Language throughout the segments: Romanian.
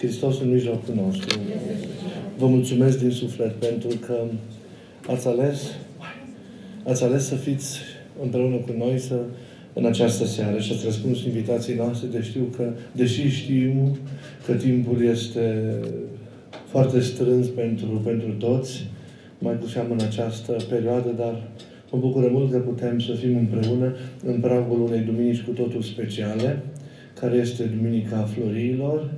Hristos în mijlocul nostru. Vă mulțumesc din suflet pentru că ați ales, ați ales să fiți împreună cu noi să, în această seară și ați răspuns invitației noastre, de știu că, deși știu că timpul este foarte strâns pentru, pentru toți, mai cu seamă în această perioadă, dar mă bucură mult că putem să fim împreună în pragul unei duminici cu totul speciale, care este Duminica Florilor,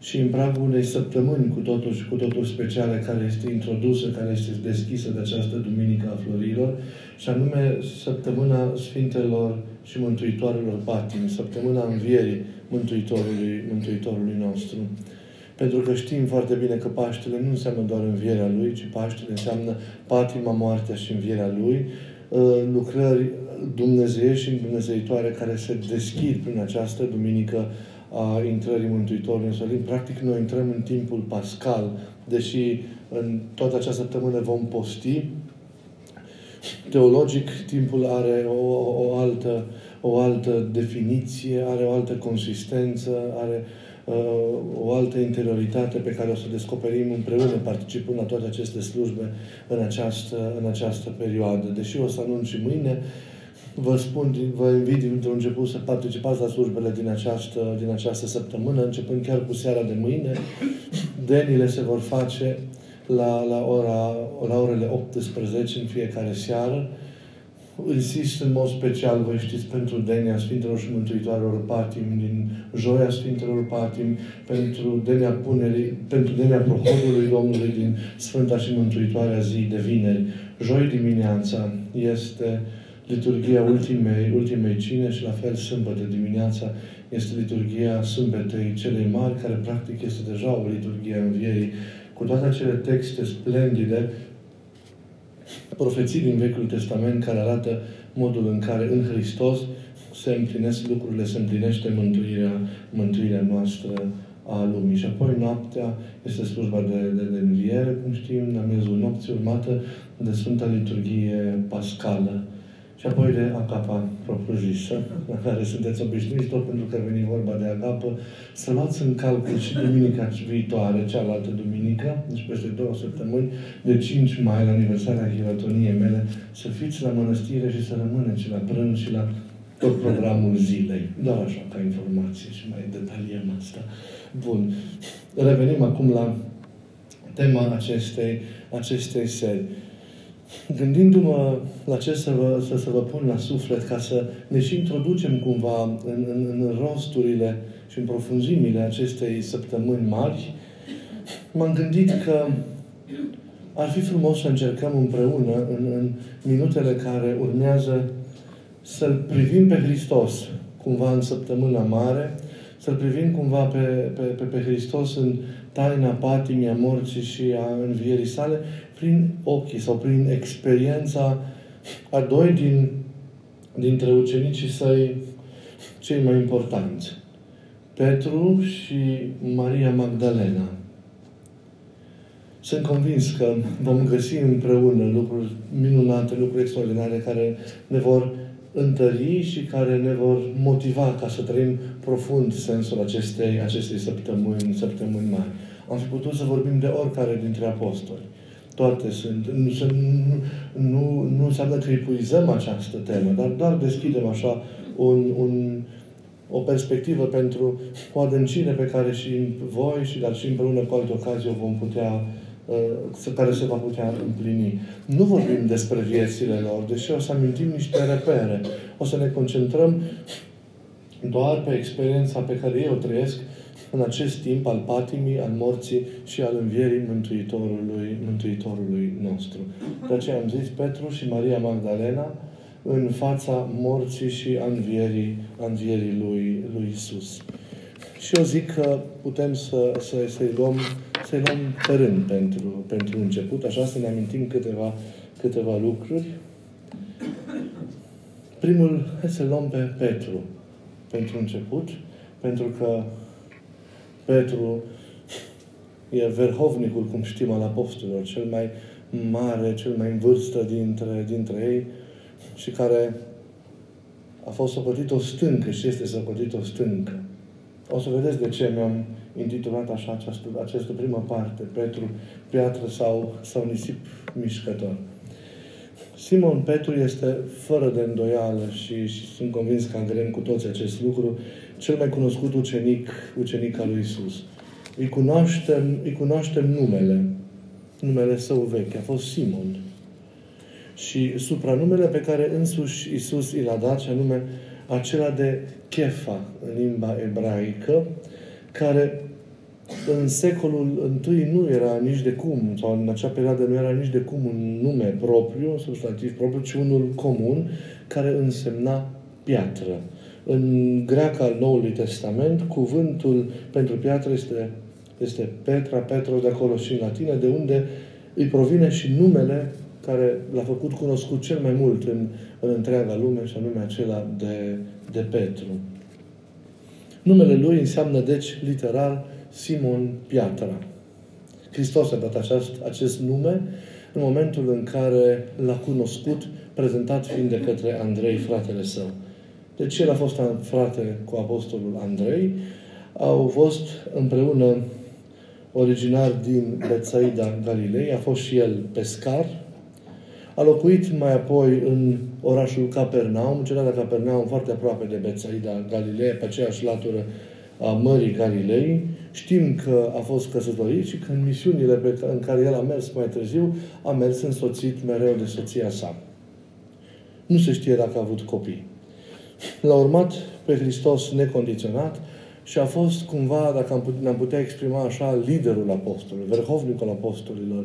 și în pragul unei săptămâni cu totul și cu totul speciale care este introdusă, care este deschisă de această Duminică a Florilor, și anume săptămâna Sfintelor și Mântuitoarelor Patimi, săptămâna Învierii Mântuitorului, Mântuitorului nostru. Pentru că știm foarte bine că Paștele nu înseamnă doar învierea Lui, ci Paștele înseamnă patima, moartea și învierea Lui, uh, lucrări dumnezeiești și dumnezeitoare care se deschid prin această duminică a intrării Mântuitorului în Solim. Practic, noi intrăm în timpul pascal, deși în toată această săptămână vom posti. Teologic, timpul are o, o, altă, o altă definiție, are o altă consistență, are uh, o altă interioritate pe care o să descoperim împreună, participând la toate aceste slujbe în această, în această perioadă. Deși o să anunț și mâine, vă spun, vă invit de început să participați la slujbele din această, din această săptămână, începând chiar cu seara de mâine. Denile se vor face la, la, ora, la orele 18 în fiecare seară. Insist în mod special, vă știți, pentru Denia Sfintelor și Mântuitoarelor Patim, din Joia Sfintelor Patim, pentru Denia Punerii, pentru Denia Prohodului Domnului din Sfânta și Mântuitoarea zi de vineri. Joi dimineața este liturgia ultimei, ultimei cine și la fel sâmbătă dimineața este liturgia sâmbetei celei mari, care practic este deja o liturgie a învierii, cu toate acele texte splendide, profeții din Vechiul Testament care arată modul în care în Hristos se împlinesc lucrurile, se împlinește mântuirea, mântuirea noastră a lumii. Și apoi noaptea este slujba de, de, de înviere, cum știm, la miezul nopții, urmată de Sfânta Liturghie Pascală și apoi de agapa propriu-zisă, la care sunteți obișnuiți, tot pentru că veni vorba de agapă, să luați în calcul și duminica viitoare, cealaltă duminică, deci peste două săptămâni, de 5 mai, la aniversarea hirotoniei mele, să fiți la mănăstire și să rămâneți la prânz și la tot programul zilei. Doar așa, ca informație și mai detaliem asta. Bun. Revenim acum la tema acestei, acestei serii gândindu-mă la ce să vă, să, să vă pun la suflet, ca să ne și introducem cumva în, în, în rosturile și în profunzimile acestei săptămâni mari, m-am gândit că ar fi frumos să încercăm împreună, în, în minutele care urmează, să-L privim pe Hristos, cumva în săptămâna mare, să-L privim cumva pe, pe, pe, pe Hristos în taina patimii, a morții și a învierii sale prin ochii sau prin experiența a doi din, dintre ucenicii săi cei mai importanți. Petru și Maria Magdalena. Sunt convins că vom găsi împreună lucruri minunate, lucruri extraordinare care ne vor întări și care ne vor motiva ca să trăim profund sensul acestei, acestei săptămâni, săptămâni mari. Am fi putut să vorbim de oricare dintre apostoli toate sunt. Nu, nu, nu înseamnă că epuizăm această temă, dar doar deschidem așa un, un, o perspectivă pentru o adâncire pe care și voi, și dar și împreună cu alte ocazii o vom putea uh, care se va putea împlini. Nu vorbim despre viețile lor, deși o să amintim niște repere. O să ne concentrăm doar pe experiența pe care ei o trăiesc în acest timp al patimii, al morții și al învierii Mântuitorului, Mântuitorului nostru. De aceea am zis Petru și Maria Magdalena în fața morții și a învierii, a învierii lui, lui Isus. Și eu zic că putem să, să, să-i luăm, să luăm pe rând pentru, pentru început, așa să ne amintim câteva, câteva lucruri. Primul, hai să luăm pe Petru pentru început, pentru că Petru e verhovnicul, cum știm, al apostolilor, cel mai mare, cel mai în vârstă dintre, dintre ei și care a fost socotit o stâncă și este socotit o stâncă. O să vedeți de ce mi-am intitulat așa această, această primă parte, Petru, piatră sau, sau nisip mișcător. Simon Petru este fără de îndoială și, și sunt convins că agrem cu toți acest lucru, cel mai cunoscut ucenic, ucenic al lui Isus. Îi cunoaștem, îi cunoaștem numele, numele său vechi, a fost Simon. Și supranumele pe care însuși Isus i l-a dat, și anume acela de Chefa în limba ebraică, care în secolul I nu era nici de cum, sau în acea perioadă nu era nici de cum un nume propriu, un substantiv propriu, ci unul comun, care însemna piatră. În greaca al Noului Testament, cuvântul pentru piatră este, este Petra, Petro de acolo și în latină, de unde îi provine și numele care l-a făcut cunoscut cel mai mult în, în întreaga lume, și anume acela de, de Petru. Numele lui înseamnă, deci, literal, Simon Piatra. Hristos a dat acest, acest nume în momentul în care l-a cunoscut, prezentat fiind de către Andrei, fratele său. Deci el a fost frate cu apostolul Andrei, au fost împreună originar din Betsaida, Galilei, a fost și el pescar, a locuit mai apoi în orașul Capernaum, de Capernaum foarte aproape de Betsaida, Galilei, pe aceeași latură a Mării Galilei. Știm că a fost căsătorit și că în misiunile pe care, în care el a mers mai târziu, a mers însoțit mereu de soția sa. Nu se știe dacă a avut copii. L-a urmat pe Hristos necondiționat și a fost cumva, dacă am putea, ne-am putea exprima așa, liderul apostolului, verhovnicul apostolilor.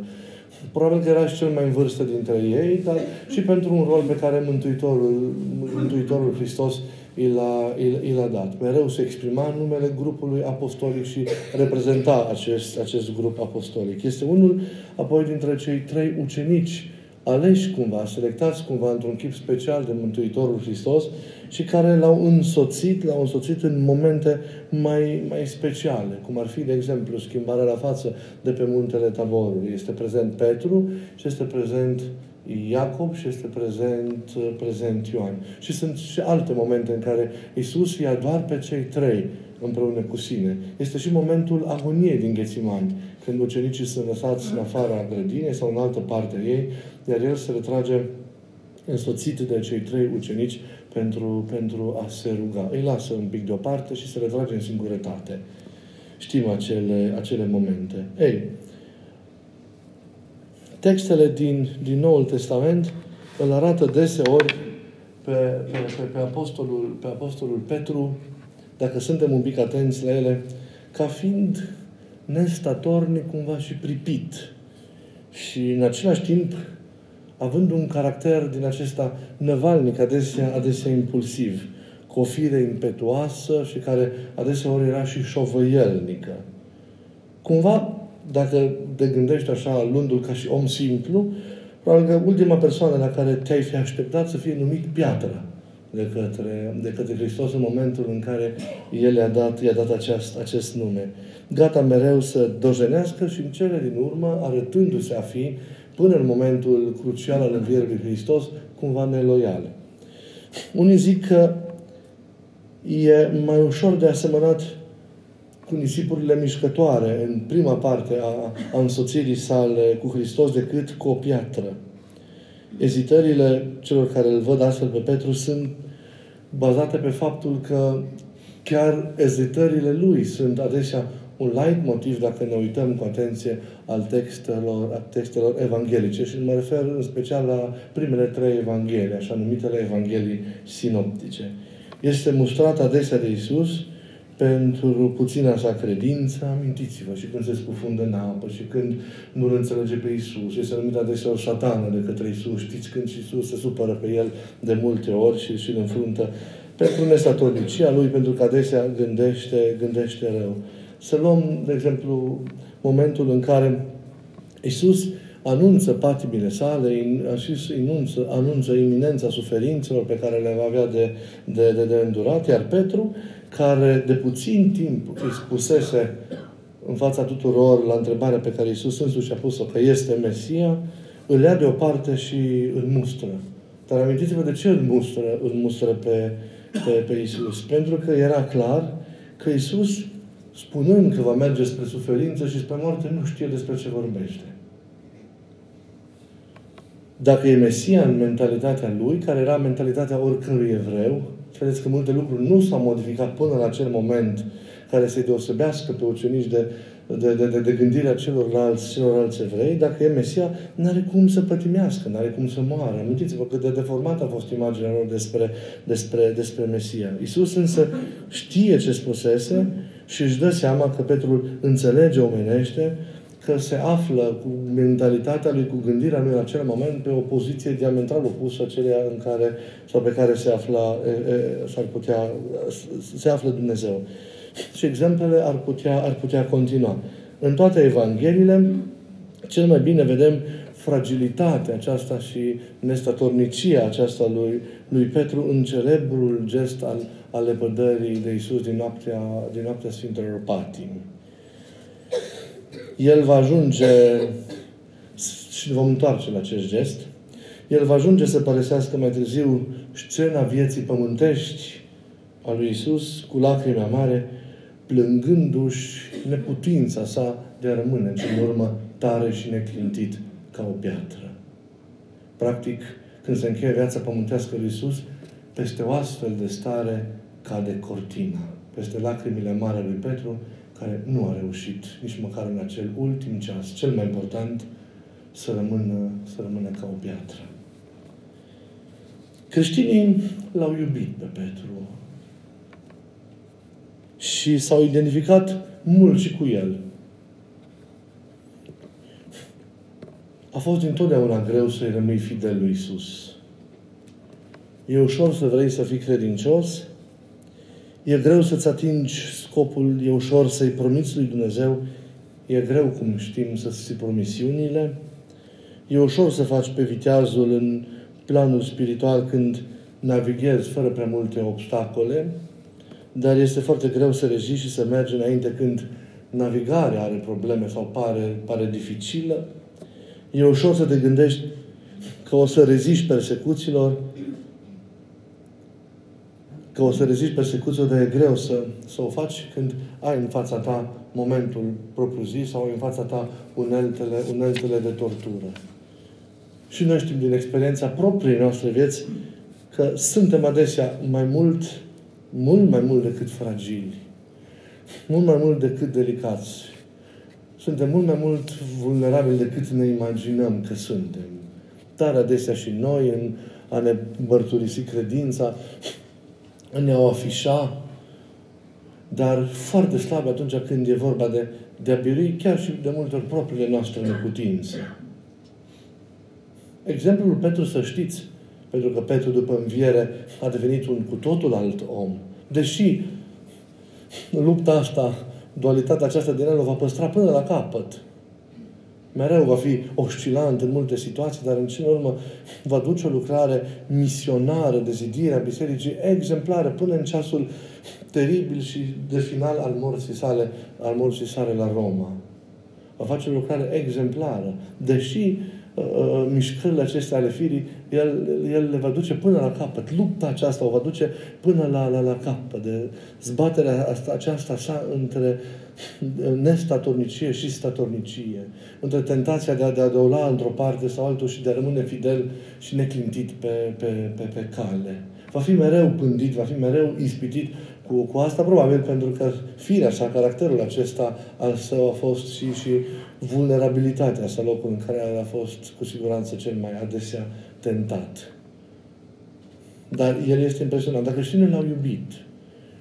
Probabil că era și cel mai în vârstă dintre ei, dar și pentru un rol pe care Mântuitorul, Mântuitorul Hristos i l-a, i l-a dat. Mereu se exprima în numele grupului apostolic și reprezenta acest, acest grup apostolic. Este unul apoi dintre cei trei ucenici aleși cumva, selectați cumva într-un chip special de Mântuitorul Hristos și care l-au însoțit, l-au însoțit în momente mai, mai speciale, cum ar fi, de exemplu, schimbarea la față de pe muntele Taborului. Este prezent Petru și este prezent Iacob și este prezent, prezent Ioan. Și sunt și alte momente în care Isus ia doar pe cei trei împreună cu sine. Este și momentul agoniei din Ghețimani, când ucenicii sunt lăsați în afara grădinei sau în altă parte ei, iar el se retrage însoțit de cei trei ucenici pentru, pentru a se ruga. Îi lasă un pic deoparte și se retrage în singurătate. Știm acele, acele momente. Ei, textele din, din Noul Testament îl arată deseori pe, pe, pe, pe, apostolul, pe apostolul Petru, dacă suntem un pic atenți la ele, ca fiind nestatornic cumva și pripit. Și în același timp, având un caracter din acesta năvalnic, adesea, adesea impulsiv, cu o fire impetuoasă și care adeseori era și șovăielnică. Cumva dacă te gândești așa, luându-l ca și om simplu, probabil că ultima persoană la care te-ai fi așteptat să fie numit piatră de către, de către Hristos în momentul în care El i-a dat, i-a dat acest, acest nume. Gata mereu să dojenească și în cele din urmă, arătându-se a fi, până în momentul crucial al învierii lui Hristos, cumva neloiale. Unii zic că e mai ușor de asemănat cu nisipurile mișcătoare în prima parte a, a însoțirii sale cu Hristos decât cu o piatră. Ezitările celor care îl văd astfel pe Petru sunt bazate pe faptul că chiar ezitările lui sunt adesea un light motiv dacă ne uităm cu atenție al textelor, a textelor evanghelice și mă refer în special la primele trei evanghelii, așa numitele evanghelii sinoptice. Este mustrat adesea de Isus pentru puțina sa credință, amintiți-vă, și când se scufundă în apă, și când nu-L înțelege pe Isus, este numit adesea o satană de către Isus, știți când Isus se supără pe el de multe ori și, și îl înfruntă pentru nesatornicia lui, pentru că adesea gândește, gândește rău. Să luăm, de exemplu, momentul în care Isus anunță patimile sale, și anunță, anunță iminența suferințelor pe care le va avea de, de, de, de îndurat, iar Petru care de puțin timp îi spusese în fața tuturor la întrebarea pe care Iisus însuși a pus-o că este Mesia, îl ia deoparte și îl mustră. Dar amintiți-vă de ce îl mustră, îl mustră pe, pe, pe Iisus. Pentru că era clar că Iisus spunând că va merge spre suferință și spre moarte, nu știe despre ce vorbește. Dacă e Mesia în mentalitatea lui, care era mentalitatea oricărui evreu, vedeți că multe lucruri nu s-au modificat până la acel moment care să-i deosebească pe ucenici de, de, de, de, de gândirea celorlalți, celorlalți evrei, dacă e Mesia, nu are cum să pătimească, nu are cum să moară. Amintiți-vă cât de deformată a fost imaginea lor despre, despre, despre Mesia. Iisus însă știe ce spusese și își dă seama că Petru înțelege omenește că se află cu mentalitatea lui, cu gândirea lui în acel moment pe o poziție diametral opusă acelea în care, sau pe care se afla, s-ar putea, se află Dumnezeu. Și exemplele ar putea, ar putea continua. În toate Evangheliile, cel mai bine vedem fragilitatea aceasta și nestatornicia aceasta lui, lui Petru în celebrul gest al, al lepădării de Isus din noaptea, din noaptea Sfintelor Patimi el va ajunge, și vom întoarce la acest gest, el va ajunge să părăsească mai târziu scena vieții pământești a lui Isus cu lacrime amare, plângându-și neputința sa de a rămâne în urmă tare și neclintit ca o piatră. Practic, când se încheie viața pământească lui Isus, peste o astfel de stare cade cortina. Peste lacrimile mari lui Petru care nu a reușit nici măcar în acel ultim ceas, cel mai important, să rămână, să rămână ca o piatră. Creștinii l-au iubit pe Petru și s-au identificat mult și cu el. A fost întotdeauna greu să-i rămâi fidel lui Isus. E ușor să vrei să fii credincios, E greu să-ți atingi scopul, e ușor să-i promiți lui Dumnezeu, e greu, cum știm, să-ți ții promisiunile, e ușor să faci pe viteazul în planul spiritual când navighezi fără prea multe obstacole, dar este foarte greu să reziști și să mergi înainte când navigarea are probleme sau pare, pare dificilă. E ușor să te gândești că o să reziști persecuțiilor, că o să reziști persecuție, dar e greu să, să o faci când ai în fața ta momentul propriu-zis sau în fața ta uneltele, uneltele de tortură. Și noi știm din experiența propriei noastre vieți că suntem adesea mai mult, mult mai mult decât fragili, mult mai mult decât delicați. Suntem mult mai mult vulnerabili decât ne imaginăm că suntem. Dar adesea și noi în a ne mărturisi credința, în a o afișa, dar foarte slab atunci când e vorba de, de a birui chiar și de multe ori propriile noastre neputințe. Exemplul Petru, să știți, pentru că Petru după înviere a devenit un cu totul alt om. Deși lupta asta, dualitatea aceasta din el o va păstra până la capăt mereu va fi oscilant în multe situații, dar în cele urmă va duce o lucrare misionară de zidire a bisericii exemplară până în ceasul teribil și de final al morții sale, al morții sale la Roma. Va face o lucrare exemplară. Deși uh, uh, mișcările acestea ale firii, el, el le va duce până la capăt. Lupta aceasta o va duce până la, la, la capăt. De zbaterea asta, aceasta sa între nestatornicie și statornicie. Între tentația de a, de a deula într-o parte sau altul și de a rămâne fidel și neclintit pe, pe, pe, pe cale. Va fi mereu pândit, va fi mereu ispitit cu, cu asta, probabil pentru că firea sa, caracterul acesta al său a fost și, și vulnerabilitatea sa, locul în care a fost cu siguranță cel mai adesea tentat. Dar el este impresionant. Dacă creștinii l-au iubit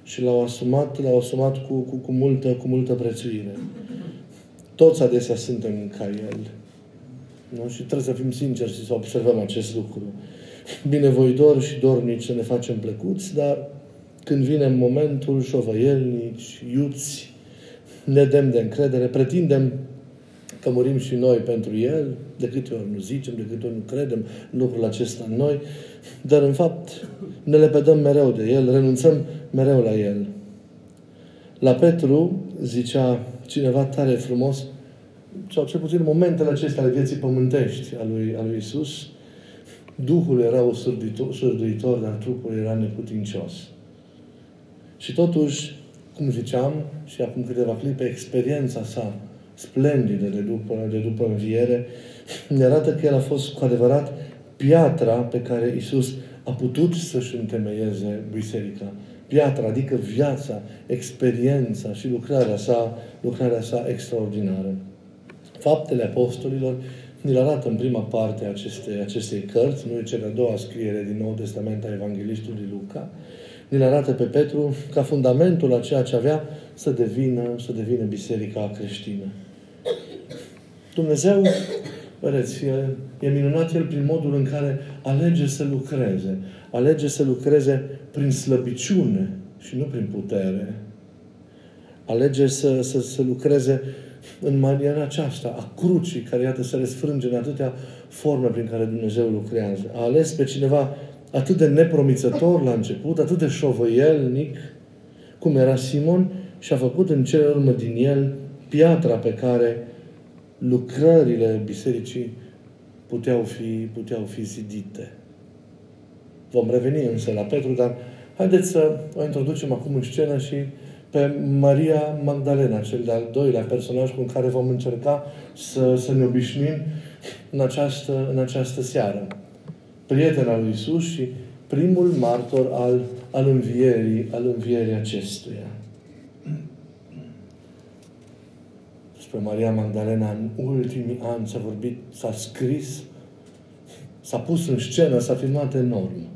și l-au asumat, l-au asumat cu, cu, cu, multă, cu multă prețuire. Toți adesea suntem ca el. Nu? Și trebuie să fim sinceri și să observăm acest lucru. Binevoitori și dornici să ne facem plăcuți, dar când vine momentul, șovăielnici, iuți, nedem de încredere, pretindem că murim și noi pentru El, de câte ori nu zicem, de câte ori nu credem lucrul acesta în noi, dar în fapt ne lepedăm mereu de El, renunțăm mereu la El. La Petru zicea cineva tare frumos, sau cel puțin în momentele acestea ale vieții pământești a lui, a lui Isus, Duhul era surduitor, dar trupul era neputincios. Și totuși, cum ziceam, și acum câteva clipe, experiența sa splendidă de după, de după înviere, ne arată că el a fost cu adevărat piatra pe care Isus a putut să-și întemeieze biserica. Piatra, adică viața, experiența și lucrarea sa, lucrarea sa extraordinară. Faptele apostolilor ne arată în prima parte a acestei, acestei cărți, nu e cea de-a doua scriere din Noul Testament a Evanghelistului Luca, ne arată pe Petru ca fundamentul a ceea ce avea să devină, să devină biserica creștină. Dumnezeu, vedeți, e, e minunat El prin modul în care alege să lucreze. Alege să lucreze prin slăbiciune și nu prin putere. Alege să, să, să lucreze în maniera aceasta, a crucii, care iată se răsfrânge în atâtea forme prin care Dumnezeu lucrează. A ales pe cineva atât de nepromițător la început, atât de șovăielnic, cum era Simon, și a făcut în cele urmă din el piatra pe care lucrările bisericii puteau fi, puteau fi zidite. Vom reveni însă la Petru, dar haideți să o introducem acum în scenă și pe Maria Magdalena, cel de-al doilea personaj cu care vom încerca să, să ne obișnuim în această, în această seară. Prietena lui Isus și primul martor al, al învierii, al învierii acestuia. Despre Maria Magdalena în ultimii ani s-a vorbit, s-a scris, s-a pus în scenă, s-a filmat enorm.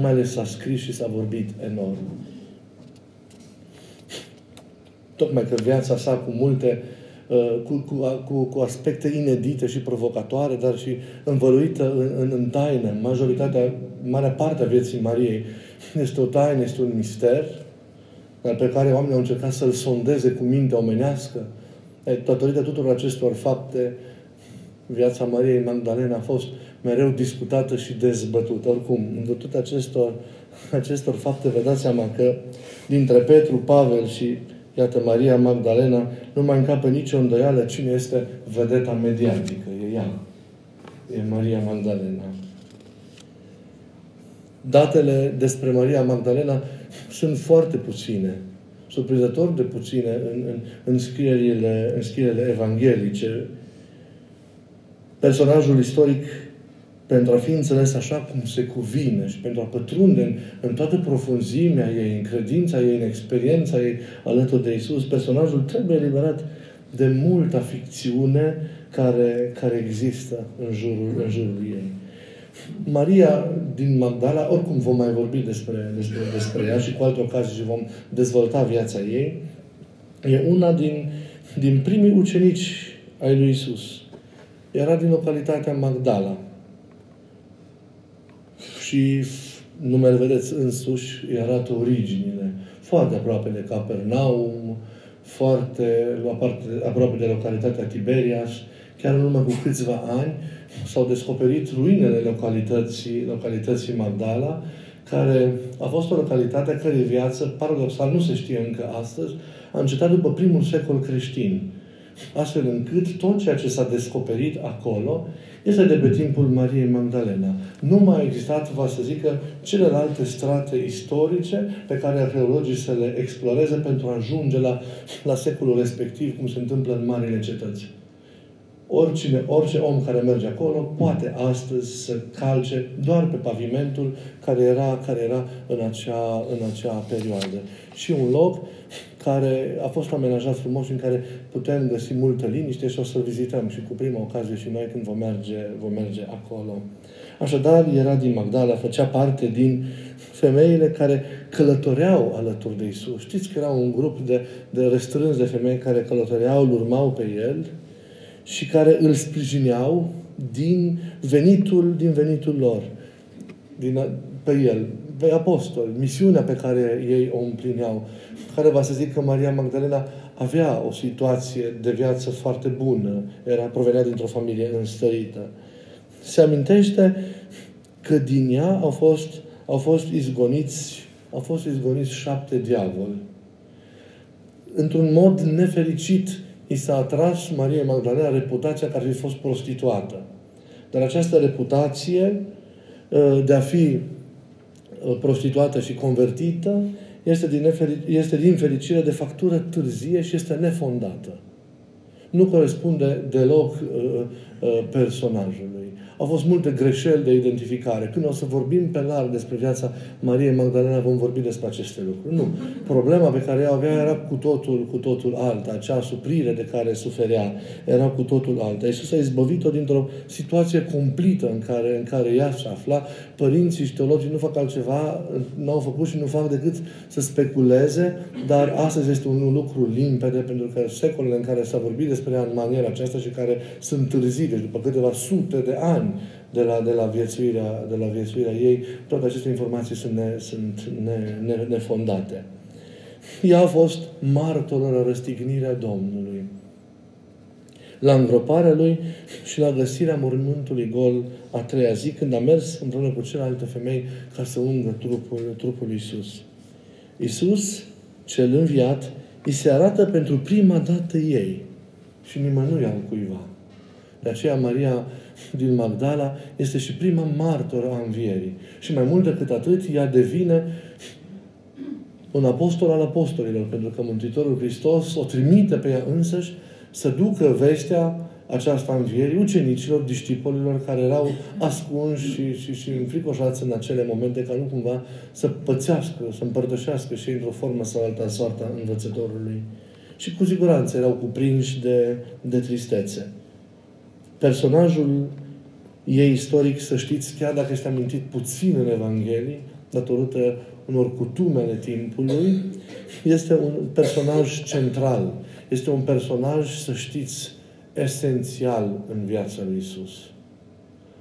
Mai ales s-a scris și s-a vorbit enorm. Tocmai că viața sa cu multe uh, cu, cu, cu, cu aspecte inedite și provocatoare, dar și învăluită în, în, în taină. Majoritatea, marea parte a vieții Mariei este o taină, este un mister, dar pe care oamenii au încercat să-l sondeze cu mintea omenească. Datorită tuturor acestor fapte, viața Mariei Magdalena a fost mereu discutată și dezbătută. Oricum, în virtutea acestor, acestor fapte, vă dați seama că dintre Petru, Pavel și Iată, Maria Magdalena nu mai încapă nicio îndoială cine este vedeta mediatică. E ea. E Maria Magdalena. Datele despre Maria Magdalena sunt foarte puține. Surprinzător de puține în, în, în, scrierile, în scrierile evanghelice. Personajul istoric pentru a fi înțeles așa cum se cuvine și pentru a pătrunde în, în toată profunzimea ei, în credința ei, în experiența ei alături de Isus, personajul trebuie eliberat de multă ficțiune care, care există în jurul, în jurul ei. Maria din Magdala, oricum vom mai vorbi despre, despre, despre ea și cu alte ocazii și vom dezvolta viața ei, e una din, din primii ucenici ai lui Isus. Era din localitatea Magdala și numele, vedeți, însuși îi arată originile. Foarte aproape de Capernaum, foarte aproape, aproape de localitatea Tiberias. Chiar în urmă cu câțiva ani s-au descoperit ruinele localității, localității Magdala, care a fost o localitate a cărei viață, paradoxal, nu se știe încă astăzi, a încetat după primul secol creștin. Astfel încât tot ceea ce s-a descoperit acolo este de pe timpul Mariei Magdalena. Nu mai a existat, va să zică, celelalte strate istorice pe care arheologii să le exploreze pentru a ajunge la, la secolul respectiv, cum se întâmplă în marile cetăți. Oricine, orice om care merge acolo poate astăzi să calce doar pe pavimentul care era, care era în, acea, în acea perioadă. Și un loc care a fost amenajat frumos și în care putem găsi multă liniște și o să-l vizităm și cu prima ocazie și noi când vom merge, vom merge acolo. Așadar, era din Magdala, făcea parte din femeile care călătoreau alături de Isus. Știți că era un grup de, de restrâns de femei care călătoreau, îl urmau pe El și care îl sprijineau din venitul, din venitul lor, din, pe El, pe apostoli, misiunea pe care ei o împlineau care va să zic că Maria Magdalena avea o situație de viață foarte bună, era provenea dintr-o familie înstărită. Se amintește că din ea au fost, au fost izgoniți, au fost izgoniți șapte diavoli. Într-un mod nefericit, i s-a atras Maria Magdalena reputația că ar fi fost prostituată. Dar această reputație ă, de a fi ă, prostituată și convertită este din, este din fericire de factură târzie și este nefondată. Nu corespunde deloc uh, uh, personajului. Au fost multe greșeli de identificare. Când o să vorbim pe larg despre viața Mariei Magdalena, vom vorbi despre aceste lucruri. Nu. Problema pe care ea avea era cu totul, cu totul alta. Acea suprire de care suferea era cu totul alta. Iisus a izbăvit-o dintr-o situație complită în care, în care ea se afla. Părinții și teologii nu fac altceva, n-au făcut și nu fac decât să speculeze, dar astăzi este un lucru limpede, pentru că secolele în care s-a vorbit despre ea în maniera aceasta și care sunt târzii, deci după câteva sute de ani, ani de la, de la, viețuirea, de la viețuirea ei, toate aceste informații sunt, ne, sunt ne, ne, nefondate. Ea a fost martoră la răstignirea Domnului, la îngroparea lui și la găsirea mormântului gol a treia zi, când a mers împreună cu celelalte femei ca să ungă trupul, trupul lui Isus. Isus, cel înviat, îi se arată pentru prima dată ei și nimănui altcuiva. De aceea Maria din Magdala este și prima martoră a învierii. Și mai mult decât atât, ea devine un apostol al apostolilor, pentru că Mântuitorul Hristos o trimite pe ea însăși să ducă vestea aceasta învierii ucenicilor, discipolilor care erau ascunși și, și, și înfricoșați în acele momente ca nu cumva să pățească, să împărtășească și într-o formă sau alta soarta învățătorului. Și cu siguranță erau cuprinși de, de tristețe. Personajul e istoric, să știți, chiar dacă este amintit puțin în Evanghelie, datorită unor cutume ale timpului, este un personaj central. Este un personaj, să știți, esențial în viața lui Isus.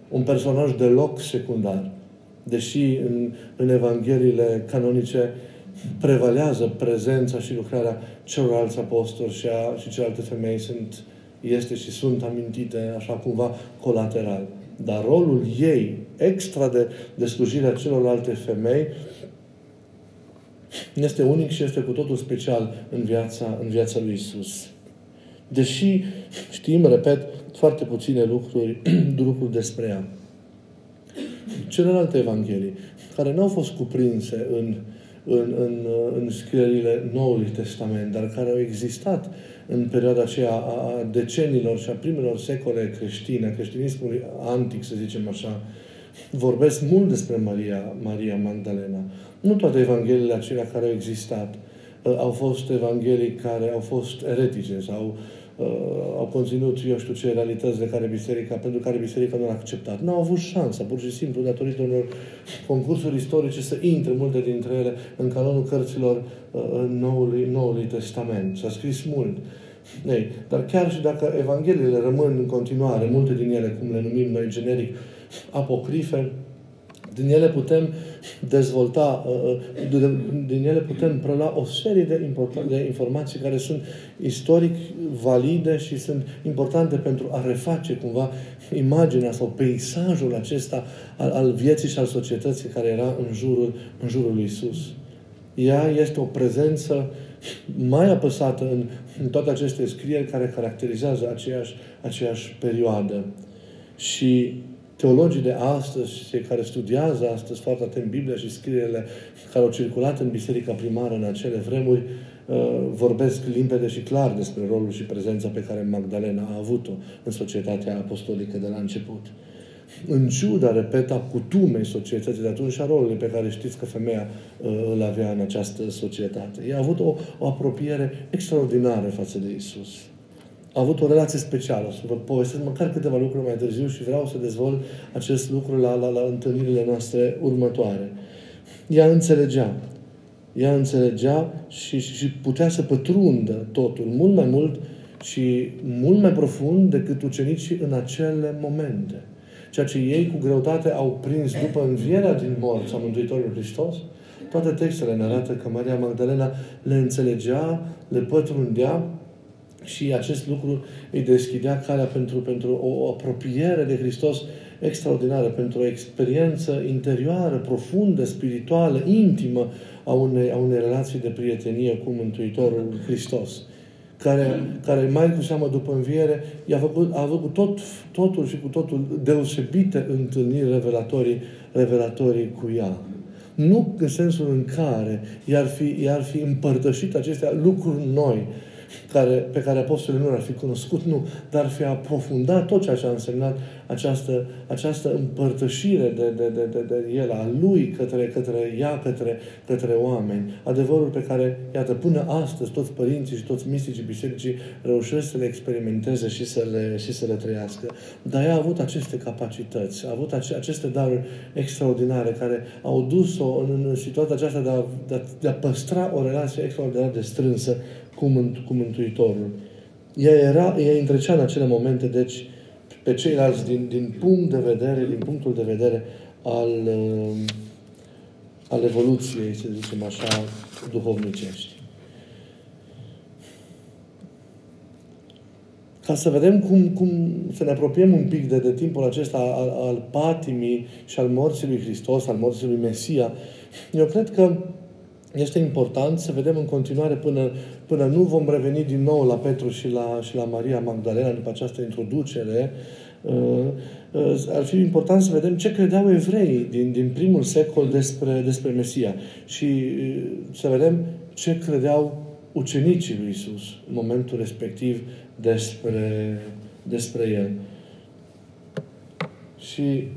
Un personaj deloc secundar. Deși în, în Evangheliile canonice prevalează prezența și lucrarea celorlalți apostoli și, a, și celelalte femei sunt este și sunt amintite așa cumva colateral. Dar rolul ei, extra de, de slujirea celorlalte femei, este unic și este cu totul special în viața, în viața lui Isus. Deși știm, repet, foarte puține lucruri, lucruri despre ea. Celelalte evanghelii, care nu au fost cuprinse în, în, în, în scrierile Noului Testament, dar care au existat în perioada aceea a decenilor și a primelor secole creștine, a creștinismului antic, să zicem așa, vorbesc mult despre Maria, Maria Magdalena. Nu toate evangheliile acelea care au existat uh, au fost evanghelii care au fost eretice sau uh, au conținut, eu știu ce, realități de care biserica, pentru care biserica nu a acceptat. Nu au avut șansa, pur și simplu, datorită unor concursuri istorice, să intre multe dintre ele în canonul cărților uh, Noului, Noului Testament. S-a scris mult. Ei, dar chiar și dacă Evangheliile rămân în continuare, multe din ele, cum le numim noi generic, apocrife, din ele putem dezvolta, uh, uh, din ele putem prelua o serie de, de informații care sunt istoric valide și sunt importante pentru a reface cumva imaginea sau peisajul acesta al, al vieții și al societății care era în jurul, în jurul lui Isus. Ea este o prezență mai apăsată în, în toate aceste scrieri care caracterizează aceeași, aceeași perioadă. Și teologii de astăzi, cei care studiază astăzi foarte atent Biblia și scrierile care au circulat în biserica primară în acele vremuri, uh, vorbesc limpede și clar despre rolul și prezența pe care Magdalena a avut-o în societatea apostolică de la început. În ciuda, repet, a cutumei societății de atunci și a rolului pe care știți că femeia uh, îl avea în această societate. Ea a avut o, o apropiere extraordinară față de Isus a avut o relație specială. Să vă povestesc măcar câteva lucruri mai târziu și vreau să dezvolt acest lucru la, la, la întâlnirile noastre următoare. Ea înțelegea. Ea înțelegea și, și, și putea să pătrundă totul mult mai mult și mult mai profund decât ucenicii în acele momente. Ceea ce ei cu greutate au prins după învierea din morți a Mântuitorului Hristos, toate textele ne arată că Maria Magdalena le înțelegea, le pătrundea și acest lucru îi deschidea calea pentru, pentru o apropiere de Hristos extraordinară, pentru o experiență interioară, profundă, spirituală, intimă a unei, a unei relații de prietenie cu Mântuitorul Hristos. Care, care mai cu seamă după înviere, i-a făcut, a avut tot, totul și cu totul deosebite întâlniri revelatorii, revelatorii cu ea. Nu în sensul în care i-ar fi, i-ar fi împărtășit acestea lucruri noi, care, pe care apostolii nu l-ar fi cunoscut, nu, dar fi aprofundat tot ceea ce a însemnat această, această împărtășire de, de, de, de, de el, a lui către, către ea, către, către oameni. Adevărul pe care, iată, până astăzi toți părinții și toți misticii bisericii reușesc să le experimenteze și să le, și să le trăiască. Dar ea a avut aceste capacități, a avut ace, aceste daruri extraordinare care au dus-o în, în situația aceasta de a, de, a, de a păstra o relație extraordinar de strânsă cu, mânt, cu Mântuitorul. Ea, era, ea întrecea în acele momente, deci, pe ceilalți din, din punct de vedere, din punctul de vedere al, uh, al evoluției, să zicem așa, duhovnicești. Ca să vedem cum, cum să ne apropiem un pic de, de timpul acesta al, al patimii și al morții lui Hristos, al morții lui Mesia, eu cred că este important să vedem în continuare până, până nu vom reveni din nou la Petru și la, și la Maria Magdalena după această introducere, uh, uh, ar fi important să vedem ce credeau evreii din, din primul secol despre, despre Mesia și uh, să vedem ce credeau ucenicii lui Isus în momentul respectiv despre, despre El. Și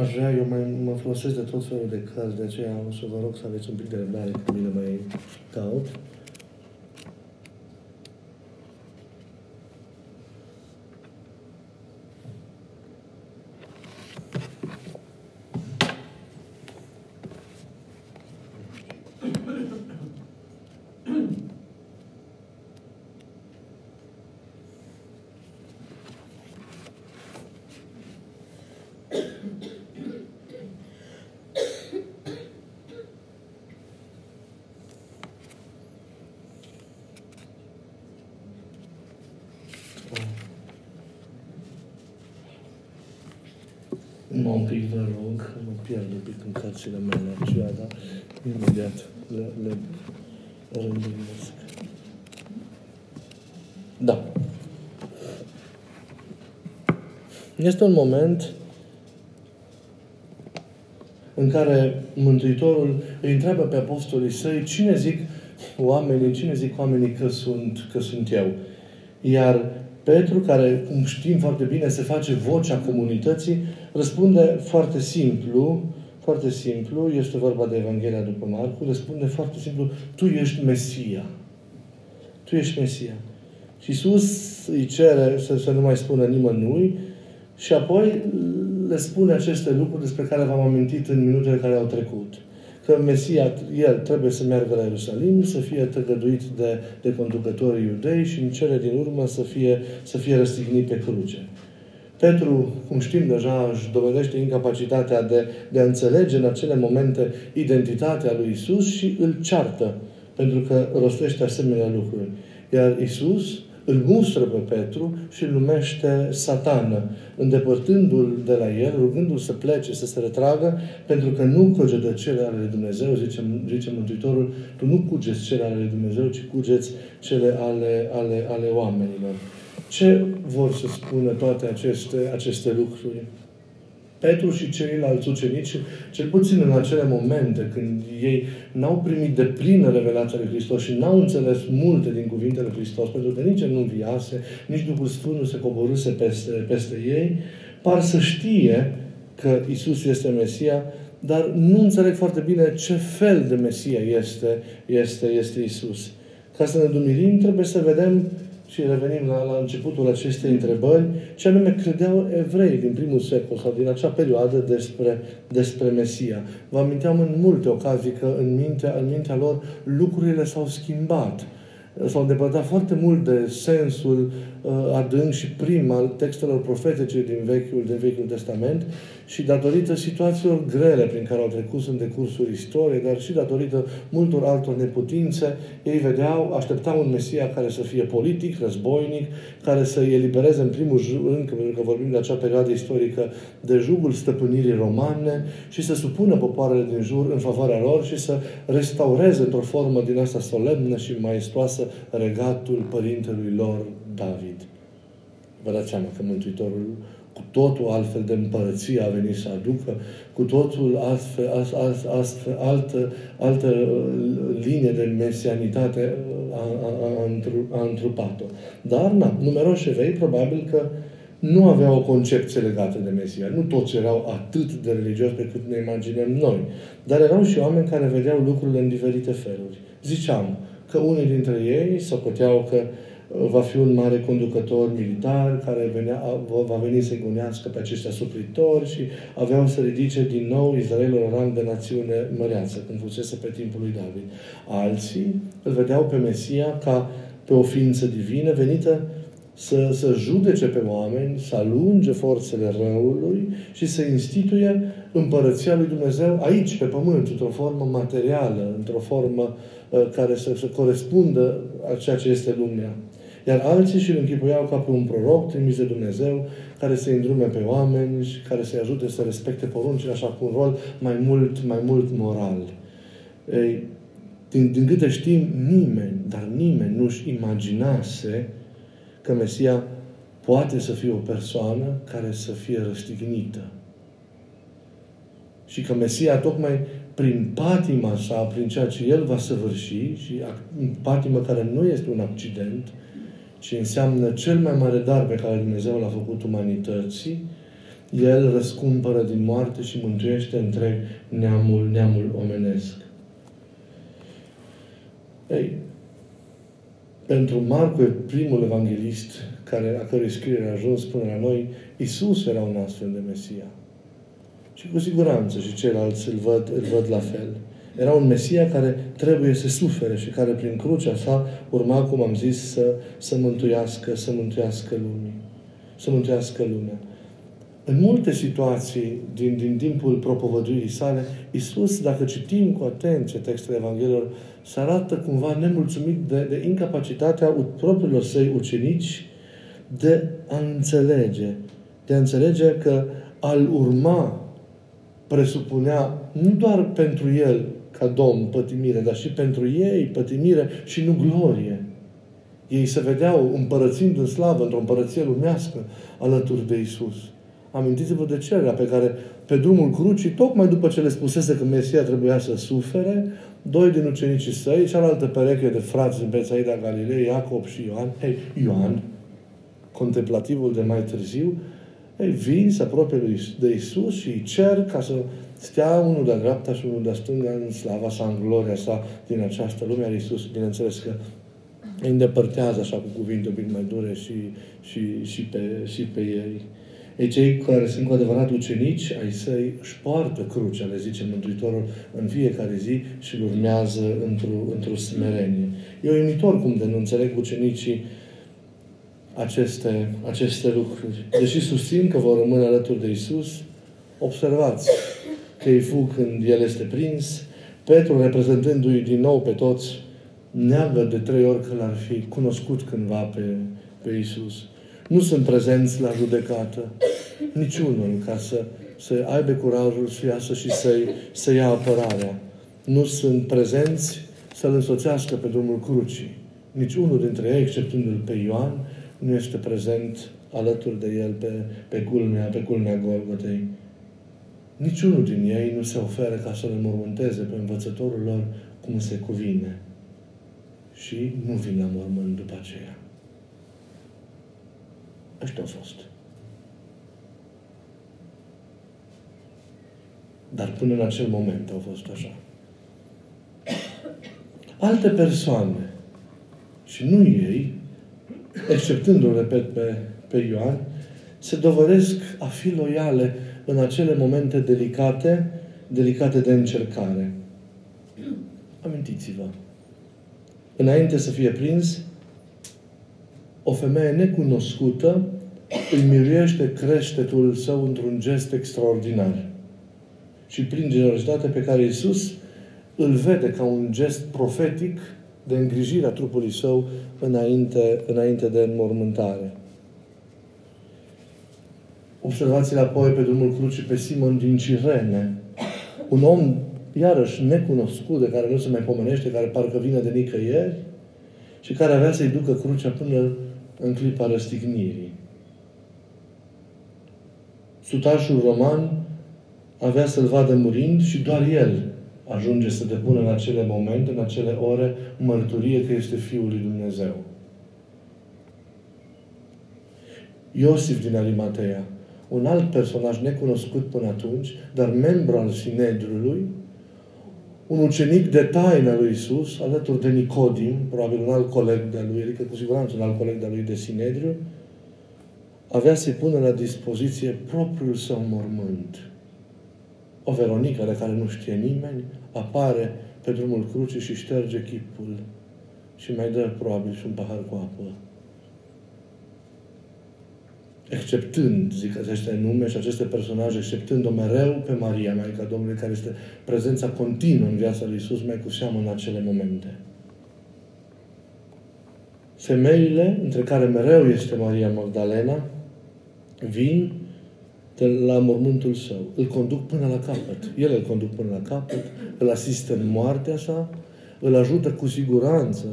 aș vrea, eu mai mă folosesc de tot felul de cărți, de aceea o să vă rog să aveți un pic de răbdare când mi le mai caut. Mă un pic, vă rog, mă pierd un pic în cărțile mele aceea, dar imediat le, le rânduiesc. Da. Este un moment în care Mântuitorul îi întreabă pe apostolii săi cine zic oamenii, cine zic oamenii că sunt, că sunt eu. Iar Petru, care, cum știm foarte bine, se face vocea comunității, răspunde foarte simplu, foarte simplu, este vorba de Evanghelia după Marcu, răspunde foarte simplu, tu ești Mesia. Tu ești Mesia. Și Iisus îi cere să, să nu mai spună nimănui și apoi le spune aceste lucruri despre care v-am amintit în minutele care au trecut că Mesia, el trebuie să meargă la Ierusalim, să fie tăgăduit de, de conducătorii iudei și în cele din urmă să fie, să fie răstignit pe cruce. Petru, cum știm deja, își dovedește incapacitatea de, de a înțelege în acele momente identitatea lui Isus și îl ceartă pentru că rostește asemenea lucruri. Iar Isus îl mustră pe Petru și îl numește satană, îndepărtându-l de la el, rugându-l să plece, să se retragă, pentru că nu cugetă cele ale lui Dumnezeu, zice, zice Mântuitorul, tu nu cugeți cele ale lui Dumnezeu, ci cugeți cele ale, ale, ale oamenilor. Ce vor să spună toate aceste, aceste lucruri? Petru și ceilalți ucenici, cel puțin în acele momente când ei n-au primit de plină revelația lui Hristos și n-au înțeles multe din cuvintele lui Hristos, pentru că nici nu viase, nici Duhul Sfânt nu se coborâse peste, peste ei, par să știe că Isus este Mesia, dar nu înțeleg foarte bine ce fel de Mesia este, este, este Isus. Ca să ne dumirim, trebuie să vedem și revenim la, la începutul acestei întrebări, ce anume credeau evrei din primul secol sau din acea perioadă despre, despre Mesia. Vă aminteam în multe ocazii că în mintea, în mintea lor lucrurile s-au schimbat s-au îndepărtat foarte mult de sensul uh, adânc și prim al textelor profetice din Vechiul, din Vechiul Testament și datorită situațiilor grele prin care au trecut în decursul istoriei, dar și datorită multor altor neputințe, ei vedeau, așteptau un Mesia care să fie politic, războinic, care să îi elibereze în primul rând, pentru că vorbim de acea perioadă istorică, de jugul stăpânirii romane și să supună popoarele din jur în favoarea lor și să restaureze într-o formă din asta solemnă și maestoasă regatul părintelui lor, David. Vă dați seama că Mântuitorul cu totul altfel de împărăție a venit să aducă, cu totul astfel, astfel, astfel altă, altă uh, linie de mesianitate uh, a, a, a, a întrupat-o. Dar, na, numeroși evei probabil că nu aveau o concepție legată de Mesia. Nu toți erau atât de religioși pe cât ne imaginăm noi. Dar erau și oameni care vedeau lucrurile în diferite feluri. Ziceam că unii dintre ei socoteau că uh, va fi un mare conducător militar care venea, va veni să gonească pe aceștia suplitori și aveau să ridice din nou Israelul în rang de națiune măreață, când fusese pe timpul lui David. Alții îl vedeau pe Mesia ca pe o ființă divină venită să, să judece pe oameni, să alunge forțele răului și să instituie împărăția lui Dumnezeu aici, pe pământ, într-o formă materială, într-o formă uh, care să, să corespundă a ceea ce este lumea. Iar alții și îl închipuiau ca pe un proroc trimis de Dumnezeu, care să îndrume pe oameni și care să-i ajute să respecte poruncile așa cu un rol mai mult, mai mult moral. Ei, din, din câte știm, nimeni, dar nimeni nu-și imaginase că Mesia poate să fie o persoană care să fie răstignită. Și că Mesia, tocmai prin patima sa, prin ceea ce El va săvârși, și patimă care nu este un accident, ci înseamnă cel mai mare dar pe care Dumnezeu l-a făcut umanității, El răscumpără din moarte și mântuiește întreg neamul, neamul omenesc. Ei, pentru Marcu, primul evanghelist care, a cărui scriere a ajuns până la noi, Isus era un astfel de Mesia. Și cu siguranță și ceilalți îl văd, îl văd la fel. Era un Mesia care trebuie să sufere și care prin crucea sa urma, cum am zis, să, să mântuiască, să mântuiască lumii. Să mântuiască lumea. În multe situații din, din timpul propovăduirii sale, Isus, dacă citim cu atenție textele Evanghelilor, se arată cumva nemulțumit de, de incapacitatea propriilor săi ucenici de a înțelege. De a înțelege că al urma presupunea nu doar pentru el ca domn pătimire, dar și pentru ei pătimire și nu glorie. Ei se vedeau împărățind în slavă, într-o împărăție lumească, alături de Isus. Amintiți-vă de cererea pe care, pe drumul crucii, tocmai după ce le spusese că Mesia trebuia să sufere, doi din ucenicii săi, cealaltă pereche de frați din Betsaida Galilei, Iacob și Ioan, hei, Ioan, contemplativul de mai târziu, ei, vin, se apropie de Isus și îi cer ca să stea unul de dreapta și unul de stânga în slava sa, în gloria sa din această lume. Iar Isus, bineînțeles că îi îndepărtează așa cu cuvinte un pic mai dure și, și, și, pe, și pe ei. Ei, cei care sunt cu adevărat ucenici ai săi își poartă crucea, le zice Mântuitorul, în fiecare zi și îl urmează într-o, într smerenie. E uimitor cum de nu înțeleg ucenicii aceste, aceste lucruri. Deși susțin că vor rămâne alături de Isus, observați că îi fug când El este prins, Petru, reprezentându-i din nou pe toți, neagă de trei ori că l-ar fi cunoscut cândva pe, pe Isus nu sunt prezenți la judecată. Niciunul ca să, să aibă curajul să iasă și să-i, să ia apărarea. Nu sunt prezenți să-L însoțească pe drumul crucii. Niciunul dintre ei, exceptându-l pe Ioan, nu este prezent alături de el pe, pe culmea, pe culmea Golgotei. Niciunul din ei nu se oferă ca să-L înmormânteze pe învățătorul lor cum se cuvine. Și nu vin la mormânt după aceea. Ăștia au fost. Dar până în acel moment au fost așa. Alte persoane, și nu ei, exceptându-l, repet, pe, pe Ioan, se dovedesc a fi loiale în acele momente delicate, delicate de încercare. Amintiți-vă. Înainte să fie prins, o femeie necunoscută îi miruiește creștetul său într-un gest extraordinar. Și prin generozitatea pe care Iisus îl vede ca un gest profetic de îngrijire a trupului său înainte, înainte de înmormântare. Observați-l apoi pe drumul crucii pe Simon din Cirene, un om iarăși necunoscut, de care nu se mai pomenește, care parcă vine de nicăieri și care avea să-i ducă crucea până în clipa răstignirii. Sutașul roman avea să-l vadă murind și doar el ajunge să depună în acele momente, în acele ore, mărturie că este Fiul lui Dumnezeu. Iosif din Arimatea, un alt personaj necunoscut până atunci, dar membru al Sinedrului, un ucenic de taină lui Isus, alături de Nicodim, probabil un alt coleg de lui, adică cu siguranță un alt coleg de lui de Sinedriu, avea să-i pună la dispoziție propriul său mormânt. O Veronică de care nu știe nimeni apare pe drumul crucii și șterge chipul și mai dă probabil și un pahar cu apă exceptând, zic aceste nume și aceste personaje, exceptând-o mereu pe Maria, Maica Domnului, care este prezența continuă în viața lui Isus, mai cu seamă în acele momente. Femeile, între care mereu este Maria Magdalena, vin de la mormântul său. Îl conduc până la capăt. Ele îl conduc până la capăt, îl asistă în moartea sa, îl ajută cu siguranță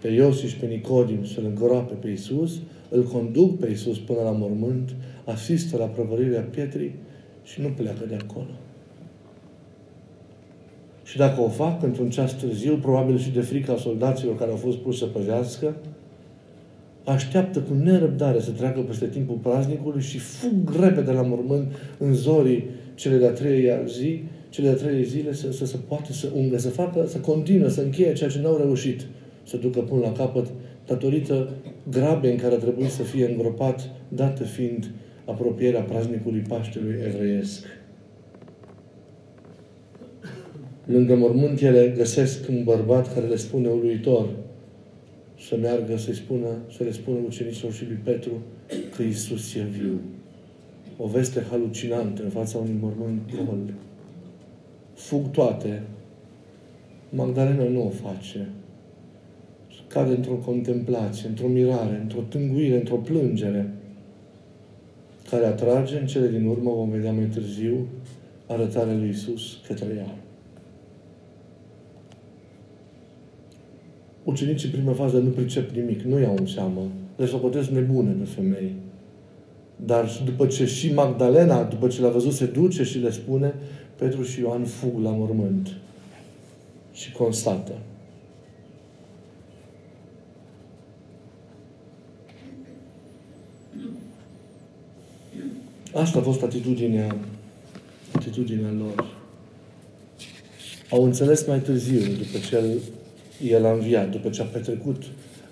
pe Iosif și pe Nicodim să-L îngroape pe Isus, îl conduc pe Isus până la mormânt, asistă la prăvărirea pietrii și nu pleacă de acolo. Și dacă o fac într-un ceas târziu, probabil și de frica soldaților care au fost puși să păzească, așteaptă cu nerăbdare să treacă peste timpul praznicului și fug repede la mormânt în zorii cele de-a treia zi, cele de-a treia zile să, să, să poată să ungă, să facă, să continue, să încheie ceea ce n-au reușit să ducă până la capăt datorită grabei în care a trebuit să fie îngropat, dată fiind apropierea praznicului Paștelui evreiesc. Lângă mormânt ele găsesc un bărbat care le spune uluitor să meargă să-i spună, să le spună ucenicilor și lui Petru că Isus e viu. O veste halucinantă în fața unui mormânt gol. Fug toate. Magdalena nu o face cade într-o contemplație, într-o mirare, într-o tânguire, într-o plângere, care atrage în cele din urmă, vom vedea mai târziu, arătarea lui Isus către ea. Ucenicii prima fază nu pricep nimic, nu iau în seamă, le socotesc nebune pe femei. Dar după ce și Magdalena, după ce l-a văzut, se duce și le spune, Petru și Ioan fug la mormânt și constată. Asta a fost atitudinea, atitudinea lor. Au înțeles mai târziu, după ce el, el a înviat, după ce a petrecut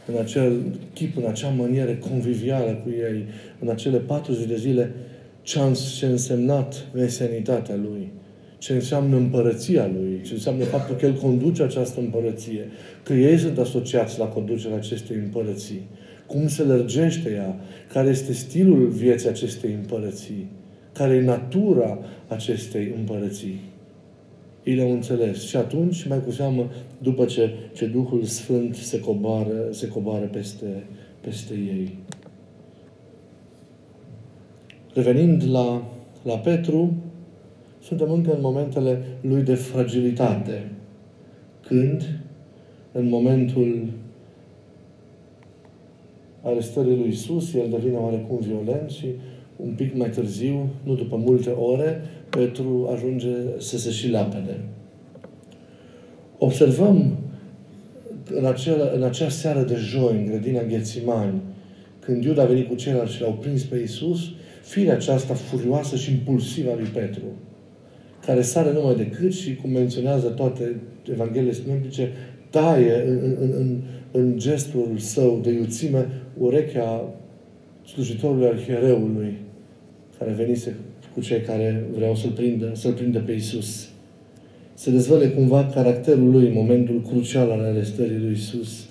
în acel chip, în acea manieră convivială cu ei, în acele 40 de zile, ce a ce însemnat mesenitatea lui, ce înseamnă împărăția lui, ce înseamnă faptul că el conduce această împărăție, că ei sunt asociați la conducerea acestei împărății cum se lărgește ea, care este stilul vieții acestei împărății, care e natura acestei împărății. Ei le-au înțeles. Și atunci, mai cu seamă, după ce, ce Duhul Sfânt se coboară, se coboară peste, peste ei. Revenind la, la Petru, suntem încă în momentele lui de fragilitate. Când, în momentul arestării lui Isus, el devine oarecum violent și un pic mai târziu, nu după multe ore, Petru ajunge să se și lapede. Observăm în acea, în acea seară de joi, în grădina Ghețimani, când Iuda a venit cu ceilalți și l-au prins pe Isus, firea aceasta furioasă și impulsivă a lui Petru, care sare numai decât și, cum menționează toate Evangheliile Sinodice, taie în, în, în, în gestul său de iuțime urechea slujitorului arhiereului care venise cu cei care vreau să-l prindă, să-l prindă pe Isus. Se dezvăle cumva caracterul lui în momentul crucial al arestării lui Isus.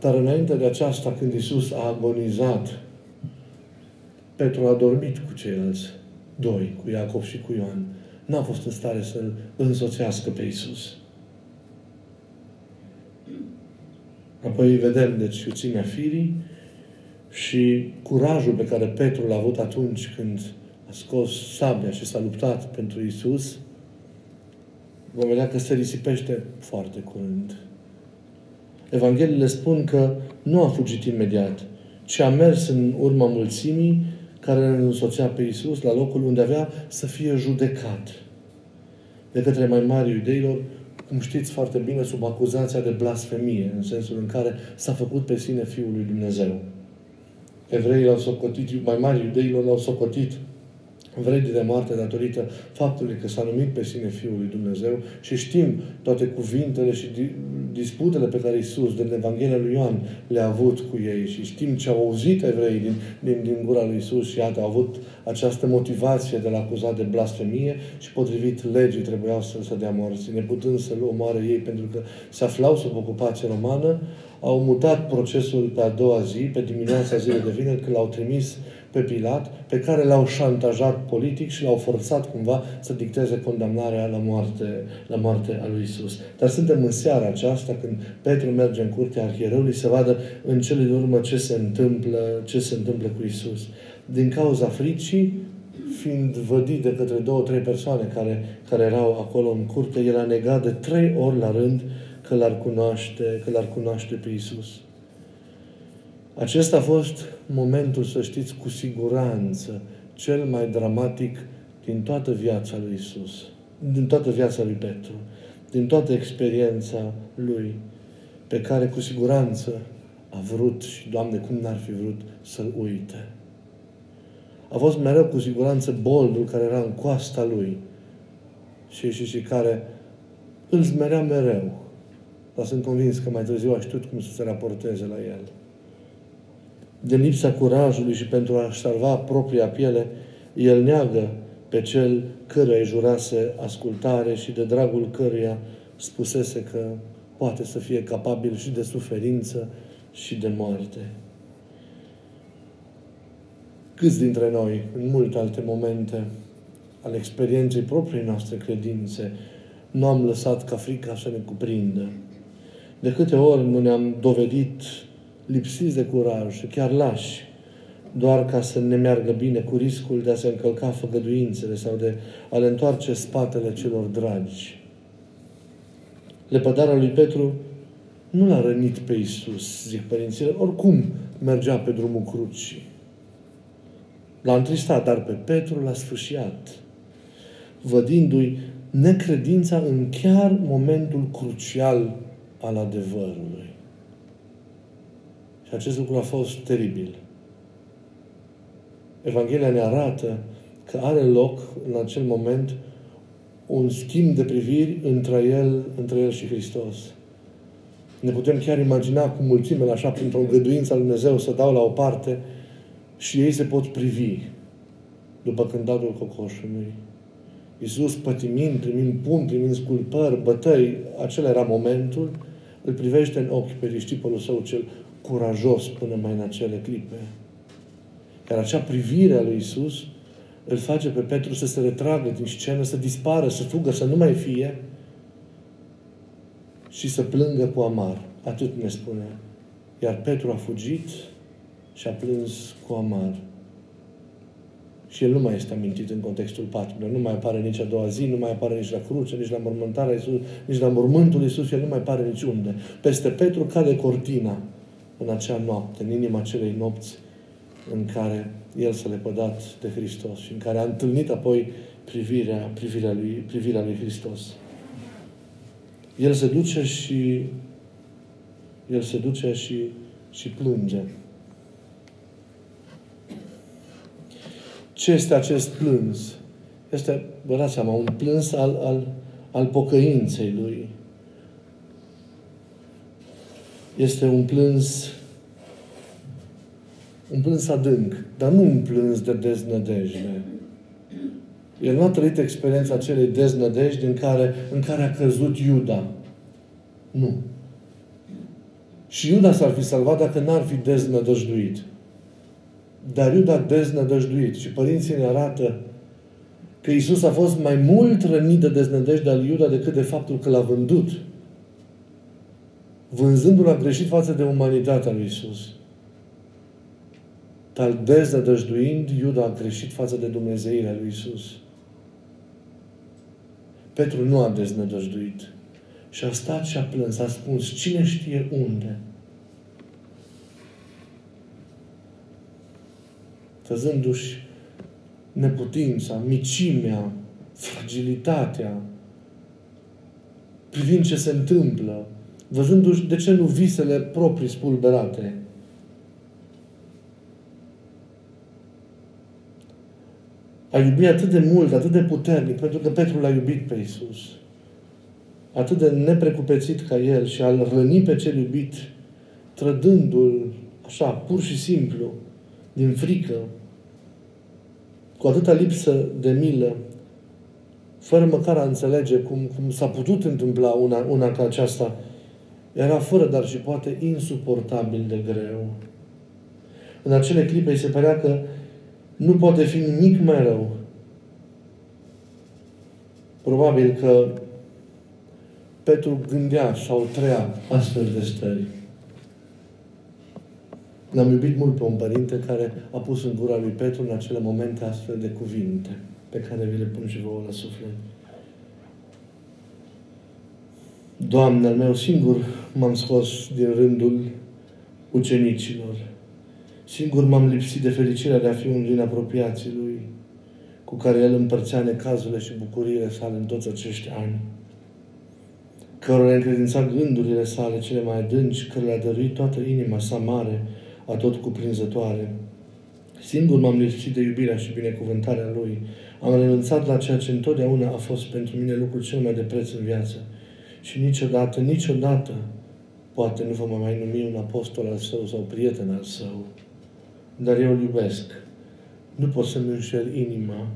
Dar înainte de aceasta, când Isus a agonizat, Petru a dormit cu ceilalți doi, cu Iacov și cu Ioan. N-a fost în stare să-l însoțească pe Isus. Apoi vedem, deci, iuțimea firii și curajul pe care Petru l-a avut atunci când a scos sabia și s-a luptat pentru Isus, vom vedea că se risipește foarte curând. Evangheliile spun că nu a fugit imediat, ci a mers în urma mulțimii care îl însoțea pe Iisus la locul unde avea să fie judecat de către mai mari iudeilor, cum știți foarte bine, sub acuzația de blasfemie, în sensul în care s-a făcut pe sine Fiul lui Dumnezeu. Evreii l-au socotit, mai mari iudeilor l-au socotit vredi de moarte datorită faptului că s-a numit pe sine Fiul lui Dumnezeu și știm toate cuvintele și disputele pe care Iisus, din Evanghelia lui Ioan, le-a avut cu ei și știm ce au auzit evrei din, din, din gura lui Iisus și iată, au avut această motivație de la acuzat de blasfemie și potrivit legii trebuiau să se dea morți, neputând să-L omoare ei pentru că se aflau sub ocupație romană, au mutat procesul pe a doua zi, pe dimineața zilei de vineri, când l-au trimis pe Pilat, pe care l-au șantajat politic și l-au forțat cumva să dicteze condamnarea la moarte, la moarte a lui Isus. Dar suntem în seara aceasta când Petru merge în curtea arhiereului să vadă în cele de urmă ce se întâmplă, ce se întâmplă cu Isus. Din cauza fricii, fiind vădit de către două, trei persoane care, care erau acolo în curte, el a negat de trei ori la rând că l-ar cunoaște, că l-ar cunoaște pe Isus. Acesta a fost momentul, să știți, cu siguranță, cel mai dramatic din toată viața lui Isus, din toată viața lui Petru, din toată experiența lui, pe care cu siguranță a vrut și, Doamne, cum n-ar fi vrut să-l uite. A fost mereu cu siguranță boldul care era în coasta lui și, și, și care îl zmerea mereu. Dar sunt convins că mai târziu a știut cum să se raporteze la el de lipsa curajului și pentru a-și salva propria piele, el neagă pe cel căruia îi jurase ascultare și de dragul căruia spusese că poate să fie capabil și de suferință și de moarte. Câți dintre noi, în multe alte momente ale experienței proprii noastre credințe, nu am lăsat ca frica să ne cuprindă? De câte ori nu ne-am dovedit lipsiți de curaj și chiar lași, doar ca să ne meargă bine cu riscul de a se încălca făgăduințele sau de a le întoarce spatele celor dragi. Lepădarea lui Petru nu l-a rănit pe Isus, zic părințile, oricum mergea pe drumul crucii. L-a întristat, dar pe Petru l-a sfârșiat, vădindu-i necredința în chiar momentul crucial al adevărului. Și acest lucru a fost teribil. Evanghelia ne arată că are loc în acel moment un schimb de priviri între el, între el și Hristos. Ne putem chiar imagina cu mulțimele, așa, printr-o îngăduință al Dumnezeu, să dau la o parte și ei se pot privi după cântatul cocoșului. Iisus pătimind, primind pun, primind sculpări, bătăi, acela era momentul, îl privește în ochi pe discipolul său cel curajos până mai în acele clipe. Iar acea privire a lui Isus îl face pe Petru să se retragă din scenă, să dispară, să fugă, să nu mai fie și să plângă cu amar. Atât ne spune. Iar Petru a fugit și a plâns cu amar. Și el nu mai este amintit în contextul patimilor. Nu mai apare nici a doua zi, nu mai apare nici la cruce, nici la mormântarea Iisus, nici la mormântul Iisus, el nu mai apare niciunde. Peste Petru cade cortina în acea noapte, în inima acelei nopți în care el s-a lepădat de Hristos și în care a întâlnit apoi privirea, privirea, lui, privirea lui Hristos. El se duce și el se duce și, și plânge. Ce este acest plâns? Este, vă dați seama, un plâns al, al, al pocăinței lui. Este un plâns un plâns adânc, dar nu un plâns de deznădejde. El nu a trăit experiența acelei deznădejde în care, în care a căzut Iuda. Nu. Și Iuda s-ar fi salvat dacă n-ar fi deznădăjduit. Dar Iuda a deznădăjduit. Și părinții ne arată că Isus a fost mai mult rănit de deznădejde al Iuda decât de faptul că l-a vândut. Vânzându-l a greșit față de umanitatea lui Isus. Dar deznădăjduind, Iuda a greșit față de Dumnezeirea lui Isus. Petru nu a deznădăjduit. Și a stat și a plâns, a spus, cine știe unde? văzându-și neputința, micimea, fragilitatea, privind ce se întâmplă, văzându-și, de ce nu, visele proprii spulberate. A iubi atât de mult, atât de puternic, pentru că Petru l-a iubit pe Isus. Atât de neprecupețit ca El și a-L răni pe cel iubit, trădându-L așa, pur și simplu, din frică, cu atâta lipsă de milă, fără măcar a înțelege cum, cum s-a putut întâmpla una, una ca aceasta, era fără, dar și poate insuportabil de greu. În acele clipe îi se părea că nu poate fi nimic mai rău. Probabil că Petru gândea sau trăia astfel de stări. L-am iubit mult pe un părinte care a pus în gura lui Petru în acele momente astfel de cuvinte pe care vi le pun și vouă la suflet. Doamne, al meu singur m-am scos din rândul ucenicilor. Singur m-am lipsit de fericirea de a fi unul din apropiații Lui, cu care El împărțea necazurile și bucuriile sale în toți acești ani, cărora a încredințat gândurile sale cele mai adânci, că le-a dăruit toată inima sa mare, a tot cuprinzătoare. Singur m-am lipsit de iubirea și binecuvântarea Lui. Am renunțat la ceea ce întotdeauna a fost pentru mine lucrul cel mai de preț în viață. Și niciodată, niciodată, poate nu vă mă mai numi un apostol al său sau prieten al său, dar eu îl iubesc. Nu pot să-mi înșel inima,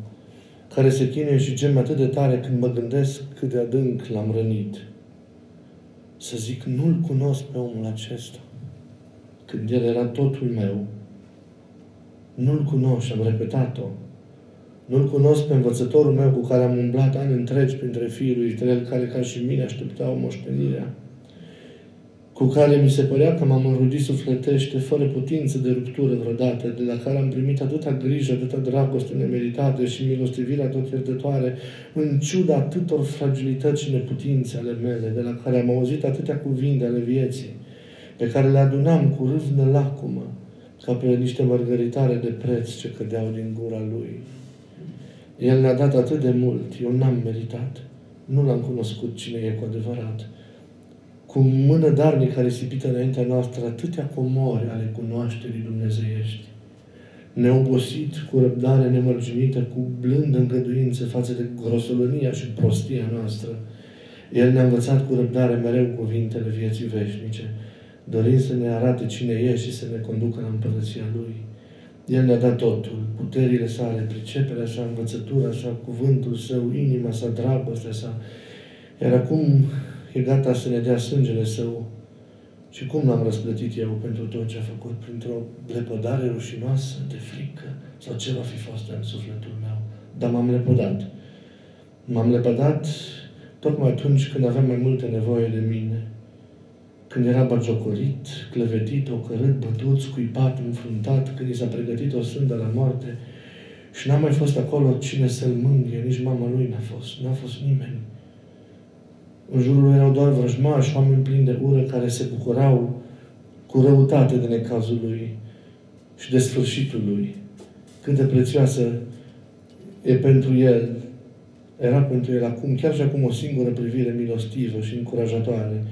care se chinuie și geme atât de tare când mă gândesc cât de adânc l-am rănit. Să zic, nu-l cunosc pe omul acesta când El era totul meu, nu-L cunosc și am repetat-o. Nu-L cunosc pe învățătorul meu cu care am umblat ani întregi printre fiii lui Israel, care ca și mine așteptau moștenirea, cu care mi se părea că m-am înrudit sufletește, fără putință de ruptură vreodată, de la care am primit atâta grijă, atâta dragoste nemeritată și milostivirea tot iertătoare, în ciuda atâtor fragilități și neputințe ale mele, de la care am auzit atâtea cuvinte ale vieții pe care le adunam cu râvnă lacumă, ca pe niște mărgăritare de preț ce cădeau din gura Lui. El ne-a dat atât de mult, eu n-am meritat. Nu l-am cunoscut cine e cu adevărat. Cu mână darnică risipită înaintea noastră atâtea comori ale cunoașterii dumnezeiești. Neobosit, cu răbdare nemărginită, cu blândă îngăduință față de grosolănia și prostia noastră. El ne-a învățat cu răbdare mereu cuvintele vieții veșnice dorind să ne arate cine e și să ne conducă la împărăția Lui. El ne-a dat totul, puterile sale, priceperea sa, învățătura sa, cuvântul său, inima sa, dragostea sa. Iar acum e gata să ne dea sângele său. Și cum l-am răsplătit eu pentru tot ce a făcut? Printr-o lepădare rușinoasă, de frică? Sau ce va fi fost în sufletul meu? Dar m-am lepădat. M-am lepădat tocmai atunci când aveam mai multe nevoie de mine când era bagiocorit, clevetit, ocărât, bătut, scuipat, înfruntat, când i s-a pregătit o sândă la moarte și n-a mai fost acolo cine să-l mângâie, nici mama lui n-a fost, n-a fost nimeni. În jurul lui erau doar vrăjmași, oameni plini de ură care se bucurau cu răutate de necazul lui și de sfârșitul lui. Cât de prețioasă e pentru el, era pentru el acum, chiar și acum o singură privire milostivă și încurajatoare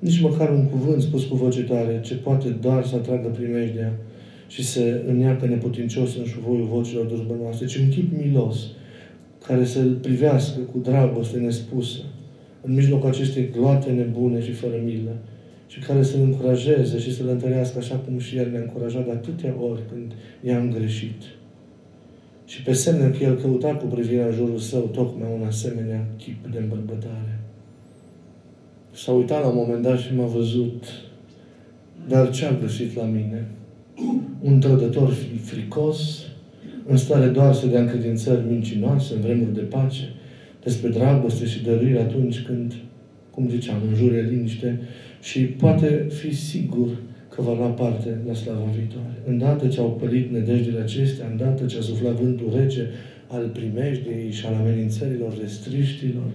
nici măcar un cuvânt spus cu voce tare, ce poate doar să atragă primejdea și să îneacă neputincios în șuvoiul vocilor dușmănoase, ci un chip milos, care să-l privească cu dragoste nespusă, în mijlocul acestei gloate nebune și fără milă, și care să-l încurajeze și să-l întărească așa cum și el ne-a încurajat de atâtea ori când i-am greșit. Și pe semne că el căuta cu privirea în jurul său tocmai un asemenea chip de îmbărbătare. S-a uitat la un moment dat și m-a văzut. Dar ce a găsit la mine? Un trădător fricos, în stare doar să dea încredințări mincinoase în vremuri de pace, despre dragoste și dăruire atunci când, cum ziceam, în jur e liniște și poate fi sigur că va lua parte la slava viitoare. Îndată ce au pălit nădejdele acestea, îndată ce a suflat vântul rece al primejdiei și al amenințărilor restriștilor,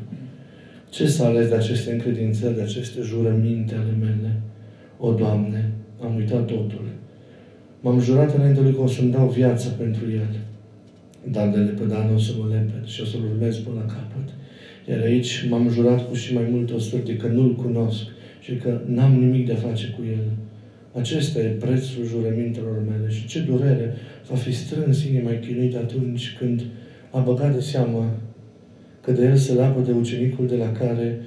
ce să ales de aceste încredințări, de aceste jurăminte ale mele? O, Doamne, am uitat totul. M-am jurat înainte lui că o să-mi dau viața pentru el. Dar de lepădat nu o să mă leped și o să-l urmez până la capăt. Iar aici m-am jurat cu și mai multe o că nu-l cunosc și că n-am nimic de a face cu el. Acesta e prețul jurămintelor mele și ce durere va fi strâns inima chinuit atunci când a băgat de seamă că de el se lapă de ucenicul de la care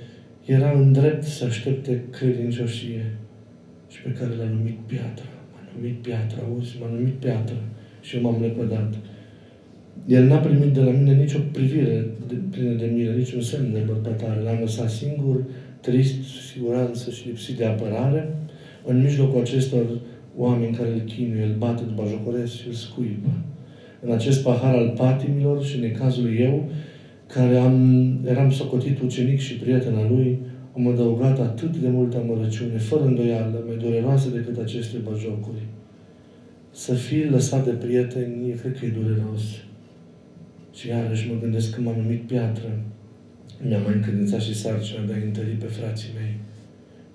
era în drept să aștepte credincioșie și pe care l-a numit piatră. M-a numit piatră, auzi? M-a numit piatră și eu m-am lepădat. El n-a primit de la mine nicio privire de, plină de mine, niciun semn de bărbătare. L-am lăsat singur, trist, siguranță și lipsit de apărare, în mijlocul acestor oameni care îl chinuie, îl bate, după jocoresc și îl scuipă. În acest pahar al patimilor și în cazul eu, care am, eram socotit ucenic și prieten al lui, am adăugat atât de multă amărăciune, fără îndoială, mai dureroasă decât aceste bajocuri. Să fii lăsat de prieteni, cred că e dureros. Și iarăși mă gândesc că m-am numit piatră. Mi-am mai încredințat și sarcina de a întări pe frații mei.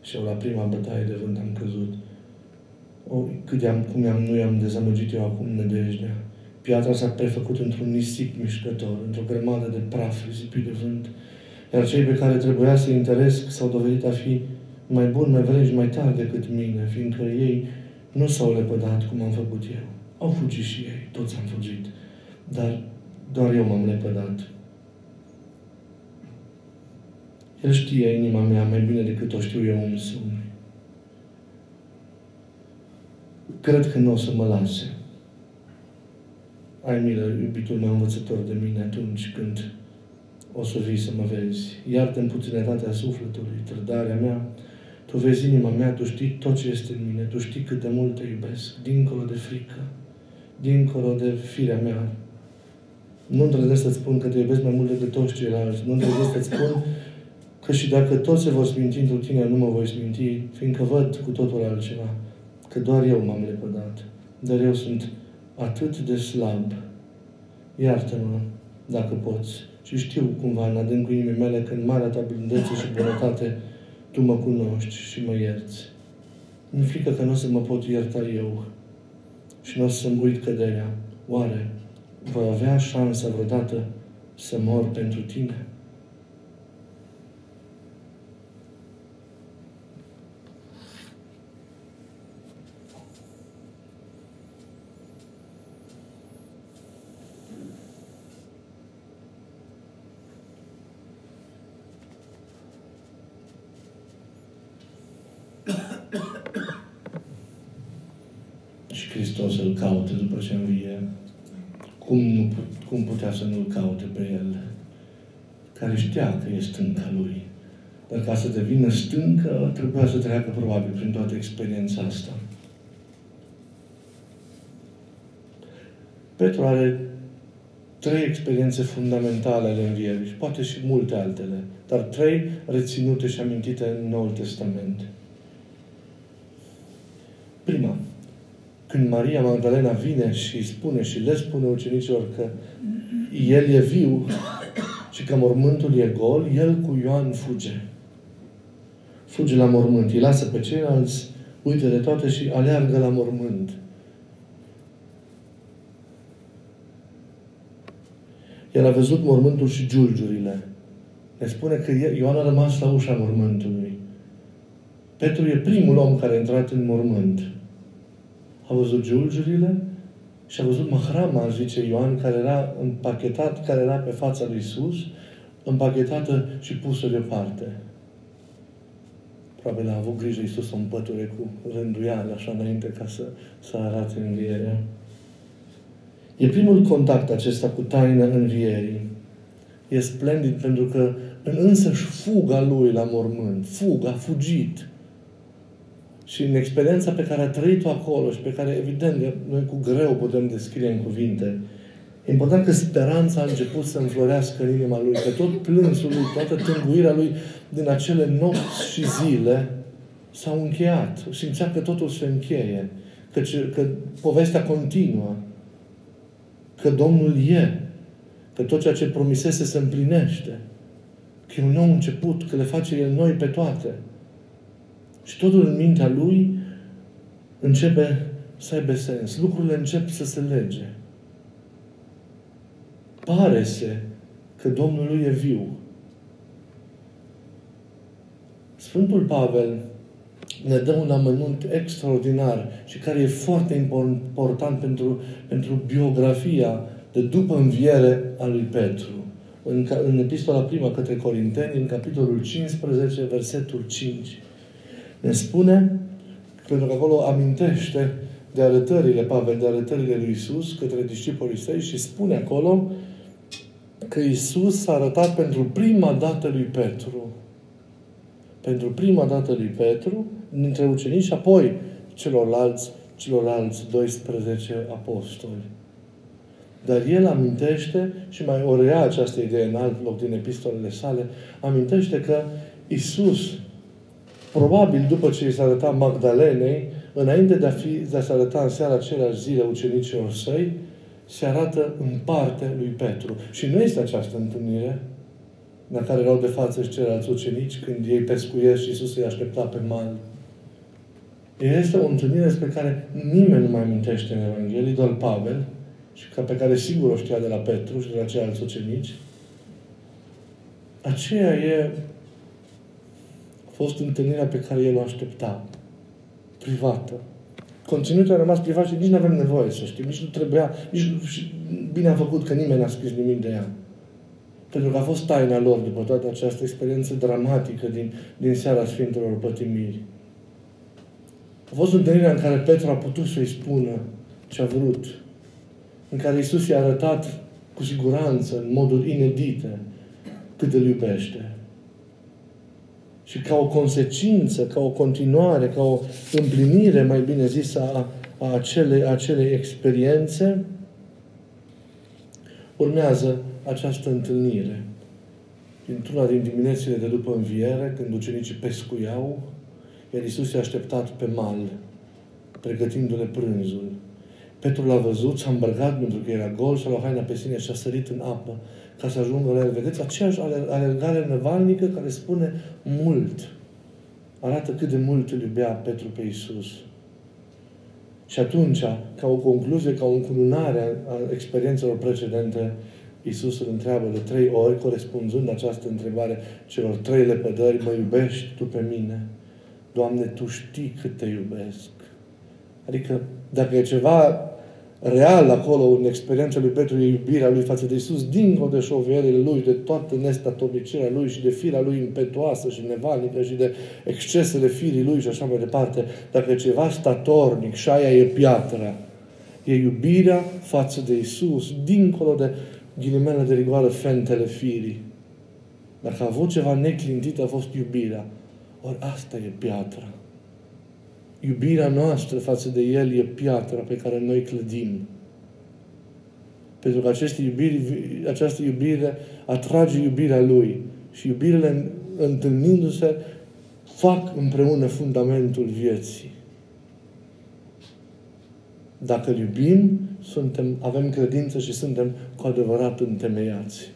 Și eu la prima bătaie de vânt am căzut. O, cât de am, cum am, nu i-am dezamăgit eu acum nădejdea. Piatra s-a prefăcut într-un nisip mișcător, într-o grămadă de praf risipit de vânt. Iar cei pe care trebuia să-i interesc s-au dovedit a fi mai buni, mai vreji, mai tari decât mine, fiindcă ei nu s-au lepădat cum am făcut eu. Au fugit și ei, toți am fugit. Dar doar eu m-am lepădat. El știe inima mea mai bine decât o știu eu însumi. Cred că nu o să mă lase. Ai milă, iubitul meu învățător de mine, atunci când o să vii să mă vezi. Iartă-mi puținătatea sufletului, trădarea mea. Tu vezi inima mea, tu știi tot ce este în mine, tu știi cât de mult te iubesc, dincolo de frică, dincolo de firea mea. Nu îndrăznesc să-ți spun că te iubesc mai mult decât toți ceilalți. Nu îndrăznesc să-ți spun că și dacă toți se vor sminti într tine, nu mă voi sminti, fiindcă văd cu totul altceva. Că doar eu m-am lepădat. Dar eu sunt atât de slab. Iartă-mă, dacă poți. Și știu cumva în adâncul inimii mele că în marea ta blândețe și bunătate tu mă cunoști și mă ierți. Mi-e frică că nu o să mă pot ierta eu și nu o să-mi uit căderea. Oare voi avea șansa vreodată să mor pentru tine? și Hristos îl caută după ce învie. Cum, nu, cum putea să nu-l caute pe el? Care știa că e stânca lui. Dar ca să devină stâncă, trebuia să treacă probabil prin toată experiența asta. Petru are trei experiențe fundamentale ale învierii și poate și multe altele, dar trei reținute și amintite în Noul Testament. Prima, când Maria Magdalena vine și spune și le spune ucenicilor că El e viu și că mormântul e gol, El cu Ioan fuge. Fuge la mormânt. Îi lasă pe ceilalți, uite de toate și aleargă la mormânt. El a văzut mormântul și giulgiurile. Ne spune că Ioan a rămas la ușa mormântului. Petru e primul om care a intrat în mormânt a văzut giulgiurile și a văzut mahrama, zice Ioan, care era împachetat, care era pe fața lui Isus, împachetată și pusă deoparte. Probabil a avut grijă Iisus să împăture cu rânduială, așa înainte, ca să, să arate învierea. E primul contact acesta cu taina învierii. E splendid pentru că în însăși fuga lui la mormânt, fuga, a fugit, și în experiența pe care a trăit-o acolo și pe care, evident, noi cu greu putem descrie în cuvinte, e important că speranța a început să înflorească în inima lui, că tot plânsul lui, toată tânguirea lui din acele nopți și zile s-au încheiat. Simțea că totul se încheie, că, că povestea continuă, că Domnul e, că tot ceea ce promisese se împlinește, că e un nou început, că le face El noi pe toate. Și totul în mintea lui începe să aibă sens. Lucrurile încep să se lege. Pare-se că Domnul lui e viu. Sfântul Pavel ne dă un amănunt extraordinar și care e foarte important pentru, pentru biografia de după înviere a lui Petru. În, în epistola prima către Corinteni, în capitolul 15, versetul 5, ne spune, pentru că acolo amintește de arătările, Pavel, de arătările lui Isus către discipolii săi și spune acolo că Isus s-a arătat pentru prima dată lui Petru. Pentru prima dată lui Petru, dintre ucenici și apoi celorlalți, celorlalți 12 apostoli. Dar el amintește, și mai ori rea această idee în alt loc din epistolele sale, amintește că Isus, probabil după ce i s-a arătat Magdalenei, înainte de a, fi, de a se arăta în seara aceleași zile ucenicilor săi, se arată în parte lui Petru. Și nu este această întâlnire la care erau de față și ceilalți ucenici când ei pescuiesc și Iisus îi aștepta pe mal. Este o întâlnire despre care nimeni nu mai amintește în Evanghelie, doar Pavel, și ca pe care sigur o știa de la Petru și de la ceilalți ucenici. Aceea e a fost întâlnirea pe care el o aștepta. Privată. Conținutul a rămas privat și nici nu avem nevoie să știm. Nici nu trebuia, nici nu, bine a făcut că nimeni n-a scris nimic de ea. Pentru că a fost taina lor după toată această experiență dramatică din, din seara Sfintelor Pătimiri. A fost întâlnirea în care Petru a putut să-i spună ce a vrut. În care Isus i-a arătat cu siguranță, în moduri inedite, cât îl iubește. Și ca o consecință, ca o continuare, ca o împlinire, mai bine zis, a, a acelei, acelei experiențe, urmează această întâlnire. Într-una din diminețile de după înviere, când ucenicii pescuiau, iar Iisus i-a așteptat pe mal, pregătindu-le prânzul. Petru l-a văzut, s-a îmbrăcat pentru că era gol și a luat haina pe sine și a sărit în apă ca să ajungă la el. Vedeți, aceeași alergare năvalnică care spune mult. Arată cât de mult îl iubea Petru pe Iisus. Și atunci, ca o concluzie, ca o încununare a experiențelor precedente, Iisus îl întreabă de trei ori, corespunzând această întrebare celor trei lepădări, mă iubești Tu pe mine? Doamne, Tu știi cât Te iubesc. Adică, dacă e ceva real acolo în experiența lui Petru e iubirea lui față de Isus, dincolo de șovierile lui, de toată nestatornicirea lui și de firea lui impetuoasă și nevalnică și de excesele firii lui și așa mai departe. Dacă e ceva statornic și aia e piatra, e iubirea față de Isus, dincolo de ghilimele de rigoare fentele firii. Dacă a avut ceva neclintit, a fost iubirea. Ori asta e piatra. Iubirea noastră față de El e piatra pe care noi clădim. Pentru că aceste iubiri, această iubire atrage iubirea Lui. Și iubirile întâlnindu-se fac împreună fundamentul vieții. Dacă îl iubim, suntem, avem credință și suntem cu adevărat întemeiați.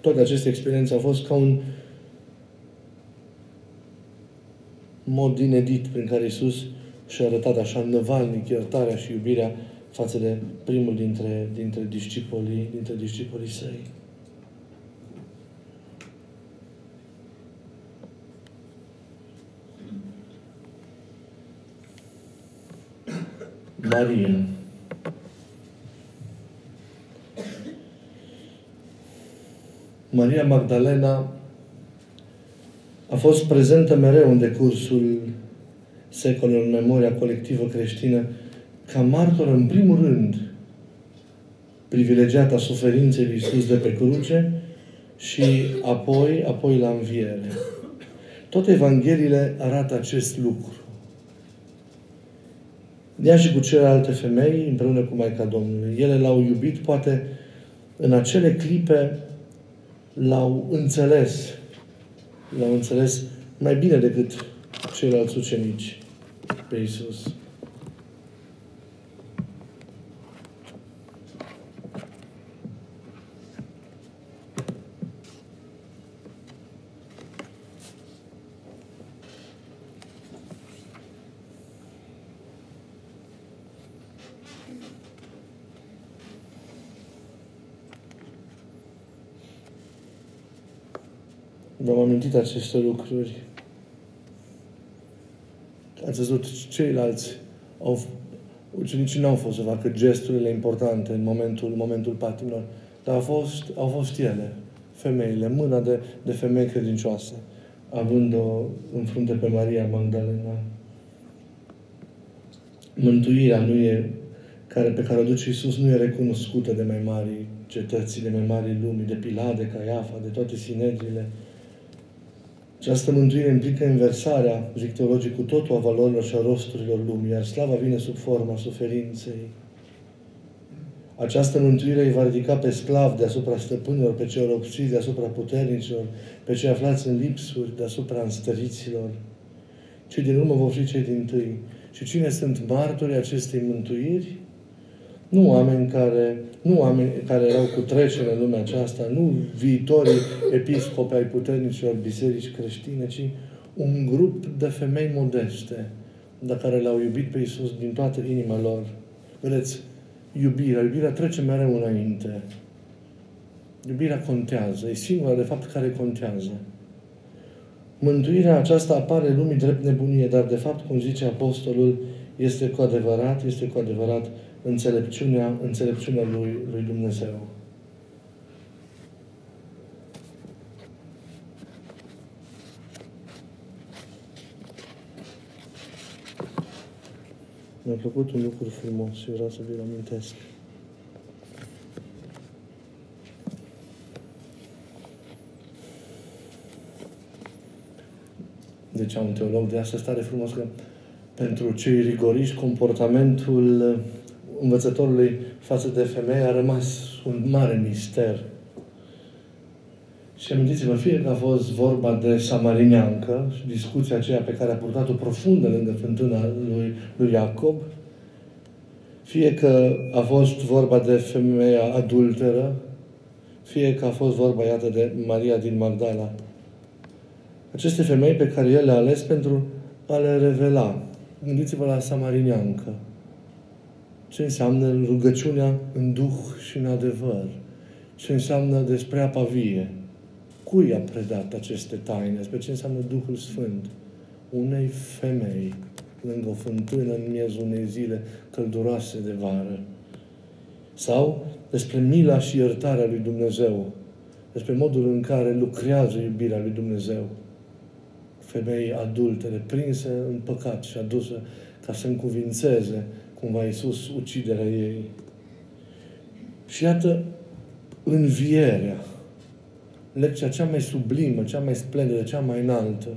Toate aceste experiențe au fost ca un mod inedit prin care Iisus și-a arătat așa năvalnic iertarea și iubirea față de primul dintre, dintre, discipolii, dintre discipolii săi. Maria. Maria Magdalena a fost prezentă mereu în decursul secolelor în memoria colectivă creștină ca martor în primul rând privilegiată a suferinței lui Iisus de pe cruce și apoi, apoi la înviere. Toate Evangheliile arată acest lucru. Ea și cu celelalte femei, împreună cu Maica Domnului. Ele l-au iubit, poate în acele clipe l-au înțeles. L-au înțeles mai bine decât ceilalți ucenici pe Iisus. v-am amintit aceste lucruri. Ați văzut, ceilalți au, ucenicii n-au fost să facă gesturile importante în momentul, în momentul patimilor, dar au fost, au fost ele, femeile, mâna de, de femei credincioase, având-o în frunte pe Maria Magdalena. Mântuirea nu e, care, pe care o duce Iisus nu e recunoscută de mai mari cetății, de mai mari lumii, de Pilade, Caiafa, de toate sinedrile, această mântuire implică inversarea, zic teologic, cu totul a valorilor și a rosturilor lumii, iar slava vine sub forma suferinței. Această mântuire îi va ridica pe sclav deasupra stăpânilor, pe cei ropsiți deasupra puternicilor, pe cei aflați în lipsuri deasupra înstăriților. Cei din urmă vor fi cei din tâi. Și cine sunt martorii acestei mântuiri? Nu oameni care, nu oameni care erau cu trecere în lumea aceasta, nu viitorii episcopi ai puternicilor biserici creștine, ci un grup de femei modeste, de care l-au iubit pe Iisus din toată inima lor. Vedeți, iubirea, iubirea trece mereu înainte. Iubirea contează, e singura, de fapt, care contează. Mântuirea aceasta apare lumii drept nebunie, dar, de fapt, cum zice Apostolul, este cu adevărat, este cu adevărat înțelepciunea, înțelepciunea lui, lui Dumnezeu. Mi-a plăcut un lucru frumos și vreau să vi-l amintesc. Deci un teolog de asta stare frumos că pentru cei rigoriști comportamentul învățătorului față de femeie a rămas un mare mister. Și amintiți-vă, fie că a fost vorba de samarineancă și discuția aceea pe care a purtat-o profundă lângă fântâna lui, lui Iacob, fie că a fost vorba de femeia adulteră, fie că a fost vorba, iată, de Maria din Magdala. Aceste femei pe care el le-a ales pentru a le revela. Gândiți-vă la samarineancă ce înseamnă rugăciunea în duh și în adevăr, ce înseamnă despre apa vie. Cui a predat aceste taine? Despre ce înseamnă Duhul Sfânt? Unei femei lângă o fântână în miezul unei zile călduroase de vară. Sau despre mila și iertarea lui Dumnezeu, despre modul în care lucrează iubirea lui Dumnezeu. Femei adultere, prinse în păcat și adusă ca să încuvințeze cumva Iisus uciderea ei. Și iată învierea, lecția cea mai sublimă, cea mai splendidă, cea mai înaltă.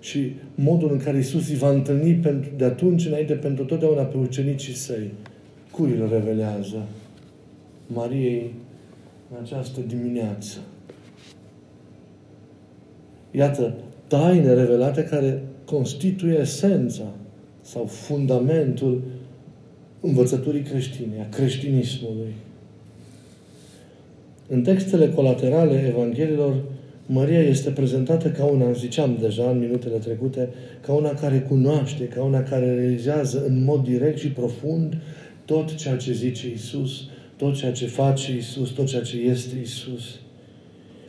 Și modul în care Iisus îi va întâlni pentru, de atunci înainte pentru totdeauna pe ucenicii săi. Cui îl revelează? Mariei în această dimineață. Iată, taine revelate care constituie esența sau fundamentul învățăturii creștine, a creștinismului. În textele colaterale Evanghelilor, Maria este prezentată ca una, ziceam deja în minutele trecute, ca una care cunoaște, ca una care realizează în mod direct și profund tot ceea ce zice Isus, tot ceea ce face Isus, tot ceea ce este Isus.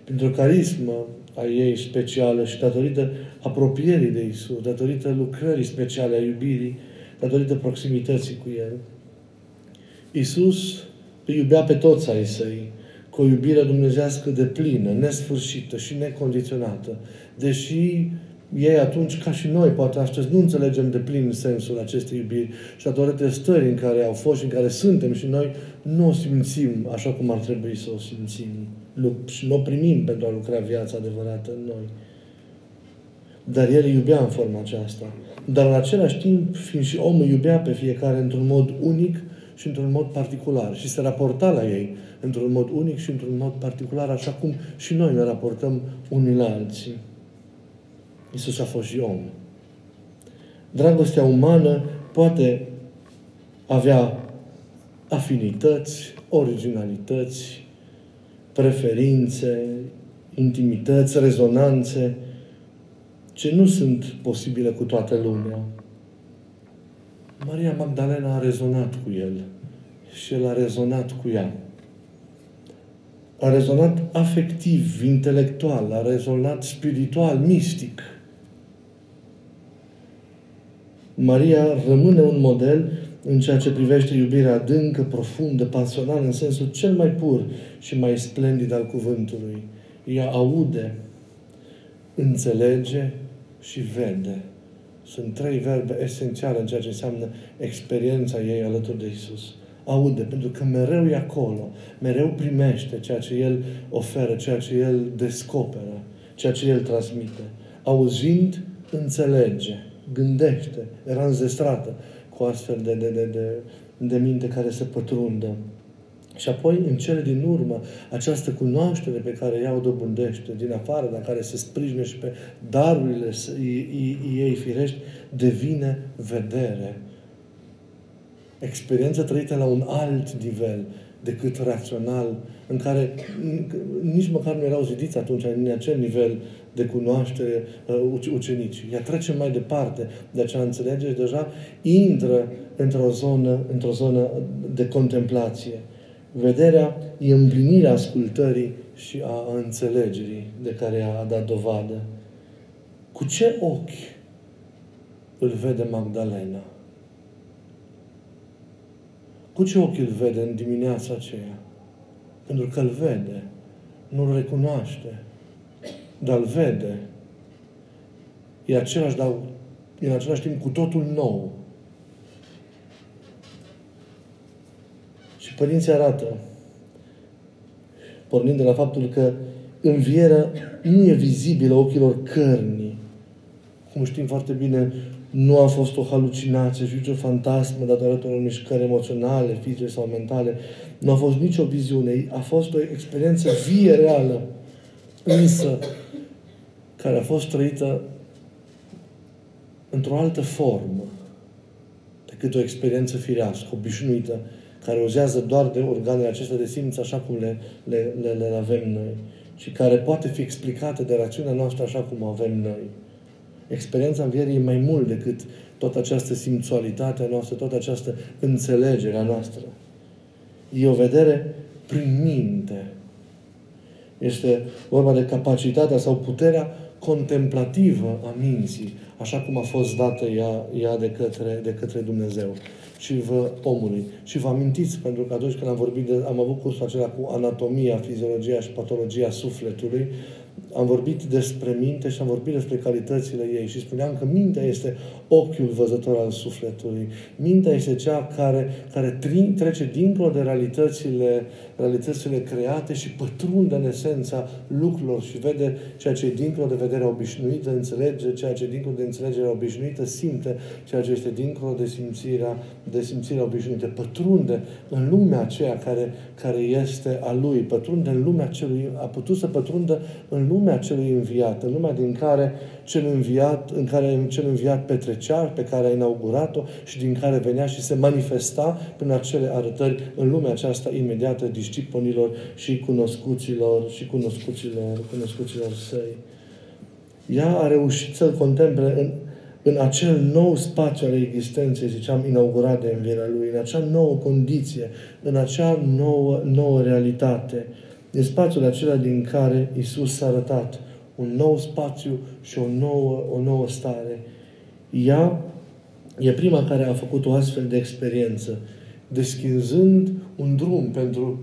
Pentru carismă a ei specială și datorită apropierii de Isus, datorită lucrării speciale a iubirii, datorită proximității cu El. Isus îi iubea pe toți ai săi, cu o iubire dumnezească de plină, nesfârșită și necondiționată. Deși ei atunci, ca și noi, poate astăzi, nu înțelegem de plin sensul acestei iubiri și datorită stării în care au fost și în care suntem și noi, nu o simțim așa cum ar trebui să o simțim și nu o primim pentru a lucra viața adevărată în noi. Dar el iubea în forma aceasta. Dar în același timp, fiind și omul iubea pe fiecare într-un mod unic și într-un mod particular și se raporta la ei într-un mod unic și într-un mod particular, așa cum și noi ne raportăm unii la alții. Iisus a fost și om. Dragostea umană poate avea afinități, originalități, preferințe, intimități, rezonanțe, ce nu sunt posibile cu toată lumea. Maria Magdalena a rezonat cu el și el a rezonat cu ea. a rezonat afectiv, intelectual, a rezonat spiritual, mistic. Maria rămâne un model în ceea ce privește iubirea adâncă, profundă, pasională, în sensul cel mai pur și mai splendid al cuvântului. Ea aude, înțelege și vede. Sunt trei verbe esențiale în ceea ce înseamnă experiența ei alături de Isus. Aude, pentru că mereu e acolo, mereu primește ceea ce El oferă, ceea ce El descoperă, ceea ce El transmite. Auzind, înțelege, gândește, era înzestrată cu astfel de, de, de, de, de minte care se pătrundă. Și apoi, în cele din urmă, această cunoaștere pe care ea o dobândește din afară, dar care se sprijine și pe darurile ei firești, devine vedere. Experiență trăită la un alt nivel decât rațional, în care nici măcar nu erau zidiți atunci în acel nivel de cunoaștere uh, ucenicii. Ea trece mai departe de aceea înțelegere deja intră într-o zonă, într-o zonă de contemplație. Vederea e împlinirea ascultării și a înțelegerii de care a dat dovadă. Cu ce ochi îl vede Magdalena? Cu ce ochi îl vede în dimineața aceea? Pentru că îl vede, nu-l recunoaște, dar îl vede. E același, dar e în același timp cu totul nou. Și părinții arată, pornind de la faptul că învierea nu e vizibilă ochilor cărnii. Cum știm foarte bine, nu a fost o halucinație și nicio fantasmă datorată unor mișcări emoționale, fizice sau mentale. Nu a fost nicio viziune. A fost o experiență vie, reală, însă care a fost trăită într-o altă formă decât o experiență firească, obișnuită, care uzează doar de organele acestea de simț așa cum le, le, le, le avem noi și care poate fi explicată de rațiunea noastră așa cum avem noi. Experiența învierii e mai mult decât toată această simțualitate a noastră, toată această înțelegere a noastră. E o vedere prin minte. Este vorba de capacitatea sau puterea contemplativă a minții, așa cum a fost dată ea, ea de, către, de către Dumnezeu și vă omului. Și vă amintiți, pentru că atunci când am vorbit de, am avut cursul acela cu anatomia, fiziologia și patologia sufletului, am vorbit despre minte și am vorbit despre calitățile ei și spuneam că mintea este ochiul văzător al sufletului. Mintea este cea care, care trece dincolo de realitățile, realitățile create și pătrunde în esența lucrurilor și vede ceea ce e dincolo de vederea obișnuită, înțelege ceea ce e dincolo de înțelegerea obișnuită, simte ceea ce este dincolo de simțirea, de simțirea obișnuită. Pătrunde în lumea aceea care, care este a lui, pătrunde în lumea celui, a putut să pătrundă în lumea celui înviat, în lumea din care cel înviat, în care cel înviat petrecea, pe care a inaugurat-o și din care venea și se manifesta prin acele arătări în lumea aceasta imediată disciponilor și cunoscuților și cunoscuților, cunoscuților săi. Ea a reușit să-L contemple în, în acel nou spațiu al existenței, ziceam, inaugurat de învierea Lui, în acea nouă condiție, în acea nouă, nouă realitate. În spațiul acela din care Isus s-a arătat un nou spațiu și o nouă, o nouă stare. Ea e prima care a făcut o astfel de experiență, deschizând un drum pentru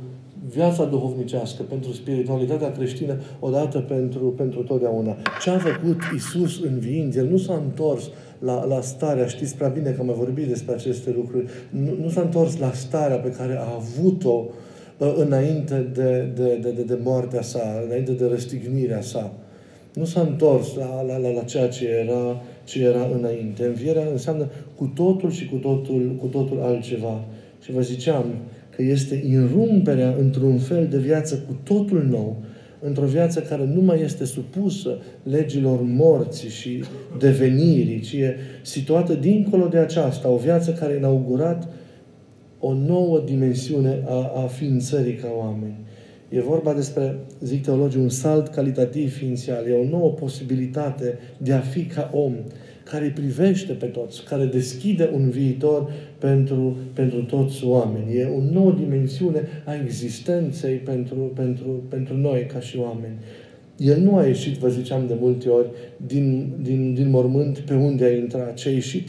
viața duhovnicească, pentru spiritualitatea creștină, odată pentru, pentru totdeauna. Ce a făcut Isus înviind? El nu s-a întors la, la starea, știți prea bine că am mai vorbit despre aceste lucruri, nu, nu s-a întors la starea pe care a avut-o uh, înainte de, de, de, de, de moartea sa, înainte de răstignirea sa. Nu s-a întors la, la, la, la ceea ce era, ce era înainte. Învierea înseamnă cu totul și cu totul, cu totul altceva. Și vă ziceam că este înrumperea într-un fel de viață cu totul nou, într-o viață care nu mai este supusă legilor morții și devenirii, ci e situată dincolo de aceasta, o viață care a inaugurat o nouă dimensiune a, a ființării ca oameni. E vorba despre, zic teologii, un salt calitativ ființial. E o nouă posibilitate de a fi ca om, care îi privește pe toți, care deschide un viitor pentru, pentru toți oamenii. E o nouă dimensiune a existenței pentru, pentru, pentru noi ca și oameni. El nu a ieșit, vă ziceam de multe ori, din, din, din mormânt pe unde a intrat, ci a ieșit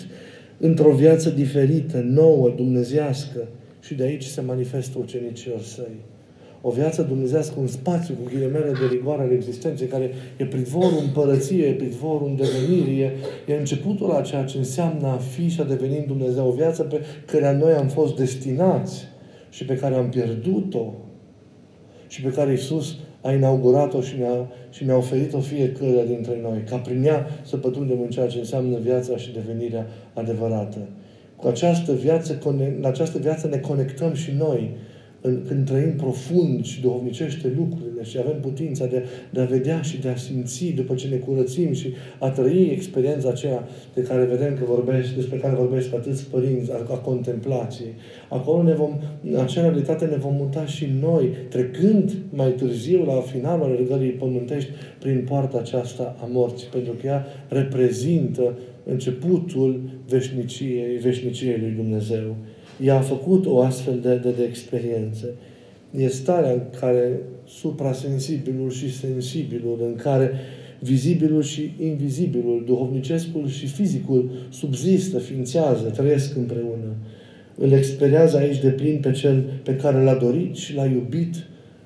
într-o viață diferită, nouă, dumnezească. Și de aici se manifestă ucenicilor săi. O viață dumnezească, un spațiu cu ghilimele de rigoare al existenței, care e pridvorul împărăției, e pridvorul îndevenirii, e, e începutul a ceea ce înseamnă a fi și a deveni în Dumnezeu. O viață pe care noi am fost destinați și pe care am pierdut-o și pe care Iisus a inaugurat-o și ne-a, și ne-a oferit-o fiecare dintre noi, ca prin ea să pătrundem în ceea ce înseamnă viața și devenirea adevărată. Cu această viață, în această viață ne conectăm și noi în, când trăim profund și duhovnicește lucrurile și avem putința de, de a vedea și de a simți după ce ne curățim și a trăi experiența aceea de care vedem că vorbesc, despre care vorbesc atâți părinți, a, a contemplației. Acolo ne vom, în acea realitate ne vom muta și noi, trecând mai târziu la finalul regării pământești prin poarta aceasta a morții, pentru că ea reprezintă începutul veșniciei, veșniciei lui Dumnezeu ea a făcut o astfel de, de, de experiență. E starea în care suprasensibilul și sensibilul, în care vizibilul și invizibilul, duhovnicescul și fizicul subzistă, ființează, trăiesc împreună. Îl experiază aici de plin pe cel pe care l-a dorit și l-a iubit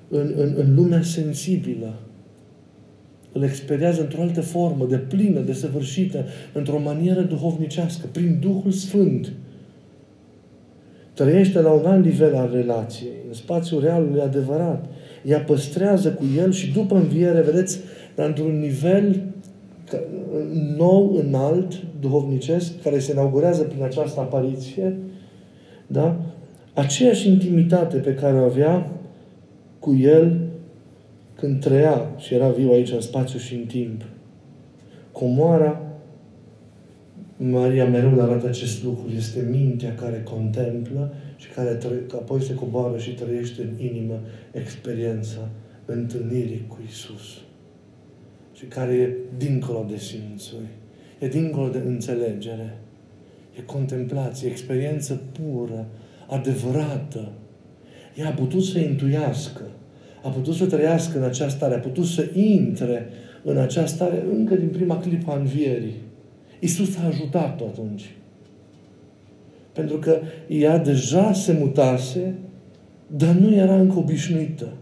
în, în, în lumea sensibilă. Îl experiază într-o altă formă, de plină, de săvârșită, într-o manieră duhovnicească, prin Duhul Sfânt trăiește la un alt nivel al relației, în spațiul realului adevărat. Ea păstrează cu el și după înviere, vedeți, dar într-un nivel nou, înalt, duhovnicesc, care se inaugurează prin această apariție, da? aceeași intimitate pe care o avea cu el când trăia și era viu aici în spațiu și în timp. Comoara Maria mereu arată acest lucru. Este mintea care contemplă și care apoi se coboară și trăiește în inimă experiența întâlnirii cu Isus. Și care e dincolo de simțuri. E dincolo de înțelegere. E contemplație, experiență pură, adevărată. Ea a putut să intuiască, a putut să trăiască în această stare, a putut să intre în această stare încă din prima clipă a învierii. Isus a ajutat-o atunci. Pentru că ea deja se mutase, dar nu era încă obișnuită.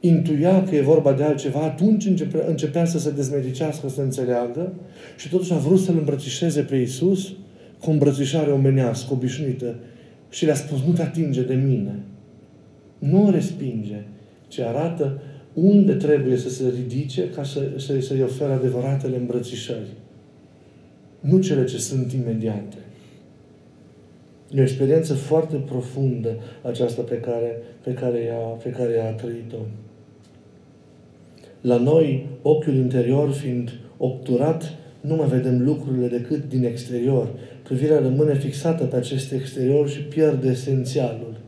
Intuia că e vorba de altceva, atunci începea, începea să se dezmedicească, să înțeleagă și totuși a vrut să-L îmbrățișeze pe Isus cu o îmbrățișare omenească, obișnuită. Și le-a spus, nu te atinge de mine. Nu o respinge, ci arată unde trebuie să se ridice ca să, să, să-i ofere adevăratele îmbrățișări nu cele ce sunt imediate. E o experiență foarte profundă aceasta pe care, pe care, ea, pe care ea a trăit-o. La noi, ochiul interior fiind obturat, nu mai vedem lucrurile decât din exterior. Privirea rămâne fixată pe acest exterior și pierde esențialul.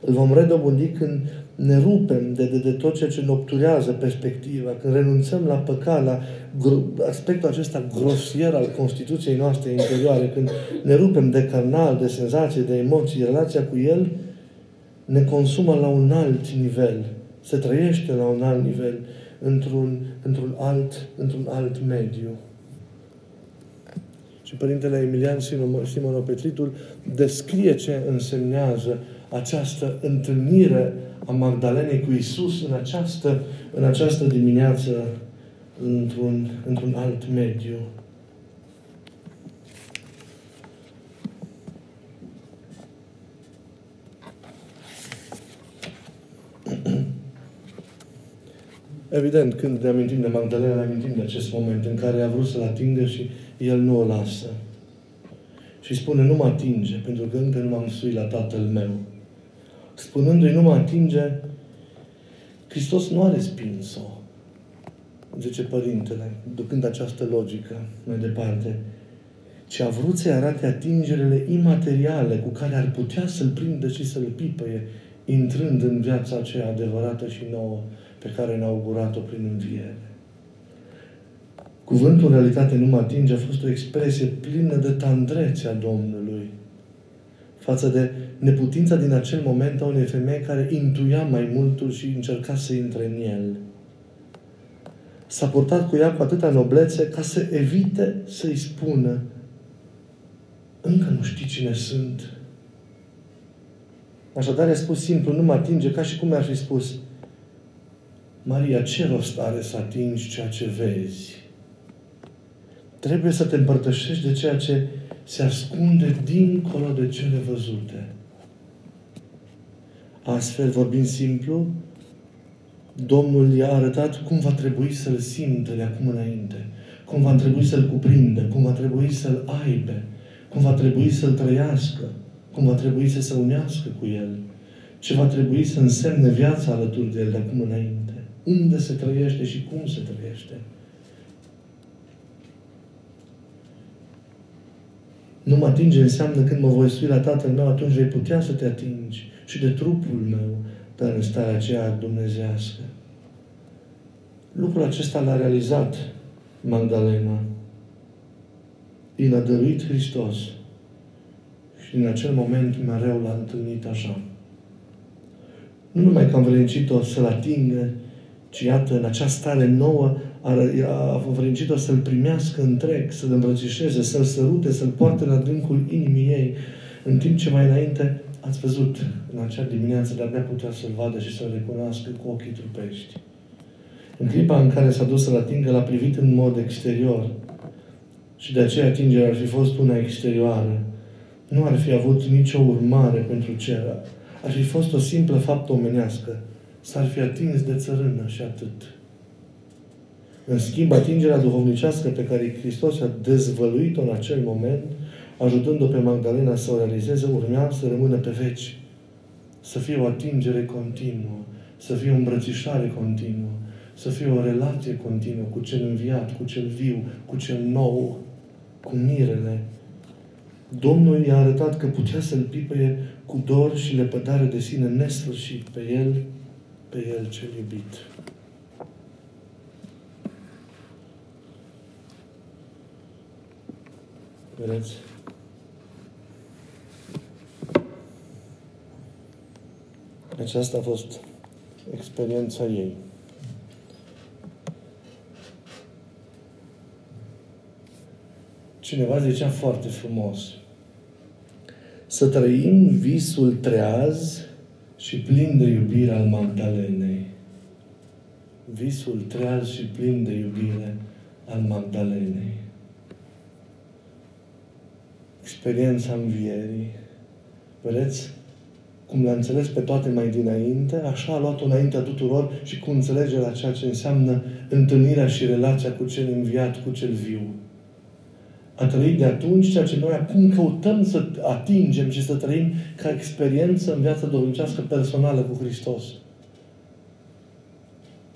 Îl vom redobândi când ne rupem de, de, de tot ceea ce nocturează perspectiva, când renunțăm la păcat, la aspectul acesta grosier al Constituției noastre interioare, când ne rupem de canal, de senzații, de emoții, relația cu El ne consumă la un alt nivel, se trăiește la un alt nivel, într-un, într-un, alt, într-un alt mediu. Și Părintele Emilian Simonopetritul descrie ce însemnează această întâlnire a Magdalenei cu Isus în această, în această dimineață într-un, într-un alt mediu. Evident, când ne amintim de Magdalena, ne amintim de acest moment în care a vrut să-l atingă și el nu o lasă. Și spune, nu mă atinge, pentru că încă nu m-am suit la Tatăl meu spunându-i nu mă atinge, Hristos nu a respins-o, zice Părintele, ducând această logică mai departe, ci a vrut să-i arate atingerele imateriale cu care ar putea să-l prindă și să-l pipăie, intrând în viața aceea adevărată și nouă pe care ne-a augurat-o prin înviere. Cuvântul, în realitate, nu mă atinge, a fost o expresie plină de tandrețe a Domnului față de neputința din acel moment a unei femei care intuia mai multul și încerca să intre în el. S-a purtat cu ea cu atâta noblețe ca să evite să-i spună încă nu știi cine sunt. Așadar a spus simplu, nu mă atinge, ca și cum mi-ar fi spus Maria, ce rost are să atingi ceea ce vezi? Trebuie să te împărtășești de ceea ce se ascunde dincolo de cele văzute. Astfel, vorbind simplu, Domnul i-a arătat cum va trebui să-L simtă de acum înainte, cum va trebui să-L cuprindă, cum va trebui să-L aibă, cum va trebui să-L trăiască, cum va trebui să se unească cu El, ce va trebui să însemne viața alături de El de acum înainte, unde se trăiește și cum se trăiește. Nu mă atinge înseamnă când mă voi sui la Tatăl meu, atunci vei putea să te atingi și de trupul meu, dar în starea aceea dumnezească. Lucrul acesta l-a realizat Magdalena. I l-a dăruit Hristos. Și în acel moment mereu l-a întâlnit așa. Nu numai că am vrănicit-o să-l atingă, ci iată, în această stare nouă, a învrednicit-o să-l primească întreg, să-l îmbrățișeze, să-l sărute, să-l poarte la drâncul inimii ei, în timp ce mai înainte ați văzut în acea dimineață, de-abia putea să-l vadă și să-l recunoască cu ochii trupești. În clipa în care s-a dus să-l atingă, l-a privit în mod exterior. Și de aceea atingerea ar fi fost una exterioară. Nu ar fi avut nicio urmare pentru cer. Ar fi fost o simplă faptă omenească. S-ar fi atins de țărână și atât. În schimb, atingerea duhovnicească pe care Hristos a dezvăluit-o în acel moment, ajutând-o pe Magdalena să o realizeze, urmea să rămână pe veci. Să fie o atingere continuă, să fie o îmbrățișare continuă, să fie o relație continuă cu cel înviat, cu cel viu, cu cel nou, cu mirele. Domnul i-a arătat că putea să-l pipăie cu dor și lepădare de sine nesfârșit pe el, pe el cel iubit. Vedeți? Aceasta a fost experiența ei. Cineva zicea foarte frumos să trăim visul treaz și plin de iubire al Magdalenei. Visul treaz și plin de iubire al Magdalenei experiența învierii. Vedeți? Cum le-a înțeles pe toate mai dinainte, așa a luat-o înaintea tuturor și cu înțelegerea ceea ce înseamnă întâlnirea și relația cu cel înviat, cu cel viu. A trăit de atunci ceea ce noi acum căutăm să atingem și să trăim ca experiență în viața domnicească personală cu Hristos.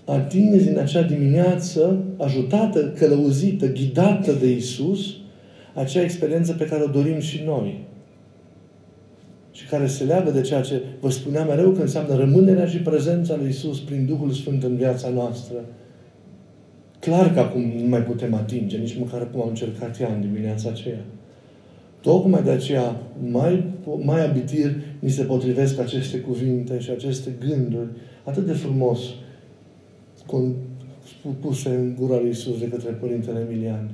Atinzi în acea dimineață, ajutată, călăuzită, ghidată de Isus, acea experiență pe care o dorim și noi. Și care se leagă de ceea ce vă spuneam mereu că înseamnă rămânerea și prezența lui Isus prin Duhul Sfânt în viața noastră. Clar că acum nu mai putem atinge, nici măcar cum am încercat ea în dimineața aceea. Tocmai de aceea, mai, mai abitir, mi se potrivesc aceste cuvinte și aceste gânduri atât de frumos puse în gura lui Isus de către Părintele Emilian.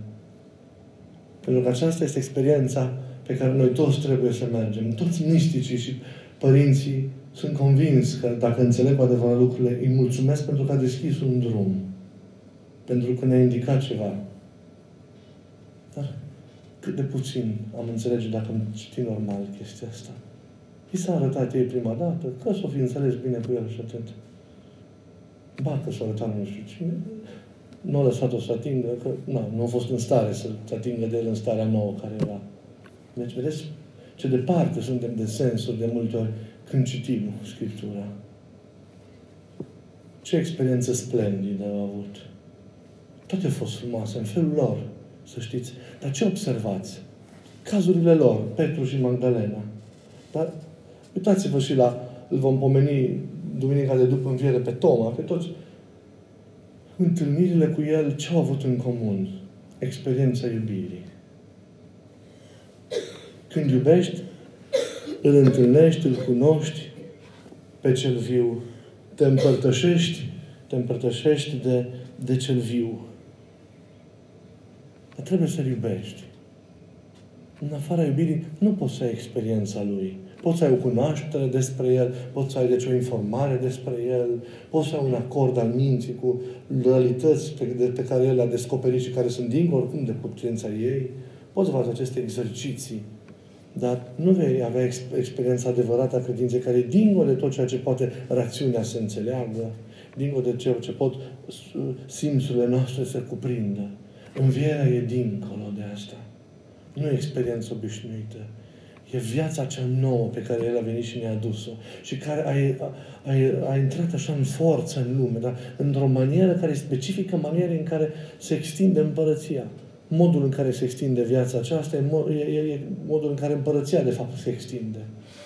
Pentru că aceasta este experiența pe care noi toți trebuie să mergem. Toți misticii și părinții sunt convins că dacă înțeleg cu adevărat lucrurile, îi mulțumesc pentru că a deschis un drum. Pentru că ne-a indicat ceva. Dar cât de puțin am înțelege dacă am citit normal chestia asta. I s-a arătat ei prima dată, că s-o fi înțeles bine cu el și atât. Ba că s-a arătat nu știu cine, nu a lăsat-o să atingă, că na, nu a fost în stare să atingă de el în starea nouă care era. Deci, vedeți ce departe suntem de sensul de multe ori când citim Scriptura. Ce experiență splendidă au avut. Toate au fost frumoase, în felul lor, să știți. Dar ce observați? Cazurile lor, Petru și Magdalena. Dar uitați-vă și la, îl vom pomeni duminica de după înviere pe Toma, pe toți întâlnirile cu El ce au avut în comun? experiența iubirii. Când iubești, îl întâlnești, îl cunoști pe cel viu. Te împărtășești, te împărtășești de, de cel viu. Dar trebuie să-l iubești. În afara iubirii nu poți să ai experiența lui. Poți să ai o cunoaștere despre el, poți să ai deci o informare despre el, poți să ai un acord al minții cu realități pe, de, pe care el le-a descoperit și care sunt dincolo oricum de putința ei. Poți face aceste exerciții, dar nu vei avea experiența adevărată a credinței care e dincolo de tot ceea ce poate rațiunea să înțeleagă, dincolo de ceea ce pot simțurile noastre să cuprindă. Învierea e dincolo de asta. Nu e experiență obișnuită. E viața cea nouă pe care El a venit și ne-a adus-o și care a, a, a, a intrat așa în forță în lume, dar într-o manieră care e specifică manieră în care se extinde împărăția. Modul în care se extinde viața aceasta e, e, e modul în care împărăția de fapt se extinde.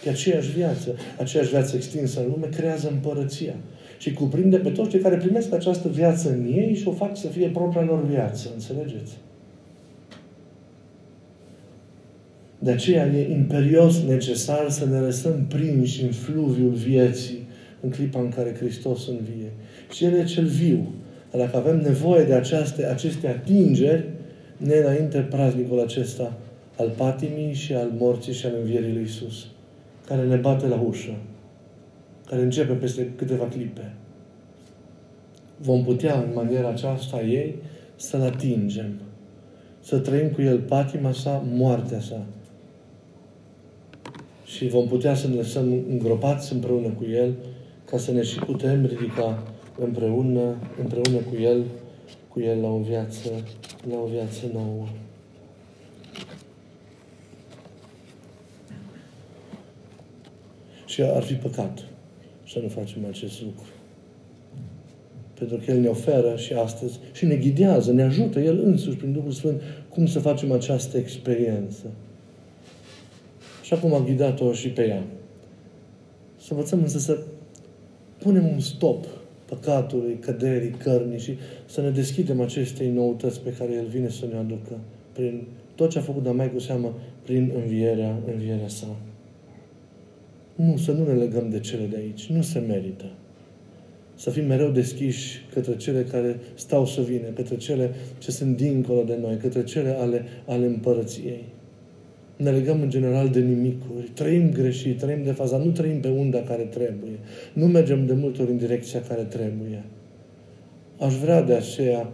Că aceeași viață, aceeași viață extinsă în lume creează împărăția și cuprinde pe toți cei care primesc această viață în ei și o fac să fie propria lor viață. Înțelegeți? De aceea e imperios necesar să ne lăsăm prinși în fluviul vieții în clipa în care Hristos învie. Și El e cel viu. Dacă avem nevoie de aceste, aceste atingeri, ne înainte praznicul acesta al patimii și al morții și al învierii lui Isus, care ne bate la ușă, care începe peste câteva clipe. Vom putea, în maniera aceasta ei, să-L atingem, să trăim cu El patima sa, moartea sa, și vom putea să ne lăsăm îngropați împreună cu El ca să ne și putem ridica împreună, împreună cu El, cu El la o viață, la o viață nouă. Și ar fi păcat să nu facem acest lucru. Pentru că El ne oferă și astăzi și ne ghidează, ne ajută El însuși prin Duhul Sfânt cum să facem această experiență. Așa cum a ghidat-o și pe ea. Să învățăm însă să punem un stop păcatului, căderii, cărnii și să ne deschidem acestei noutăți pe care El vine să ne aducă prin tot ce a făcut, dar mai cu seamă prin învierea, învierea sa. Nu, să nu ne legăm de cele de aici. Nu se merită. Să fim mereu deschiși către cele care stau să vină, către cele ce sunt dincolo de noi, către cele ale, ale împărăției ne legăm în general de nimicuri, trăim greșit, trăim de faza, nu trăim pe unda care trebuie, nu mergem de multe ori în direcția care trebuie. Aș vrea de aceea,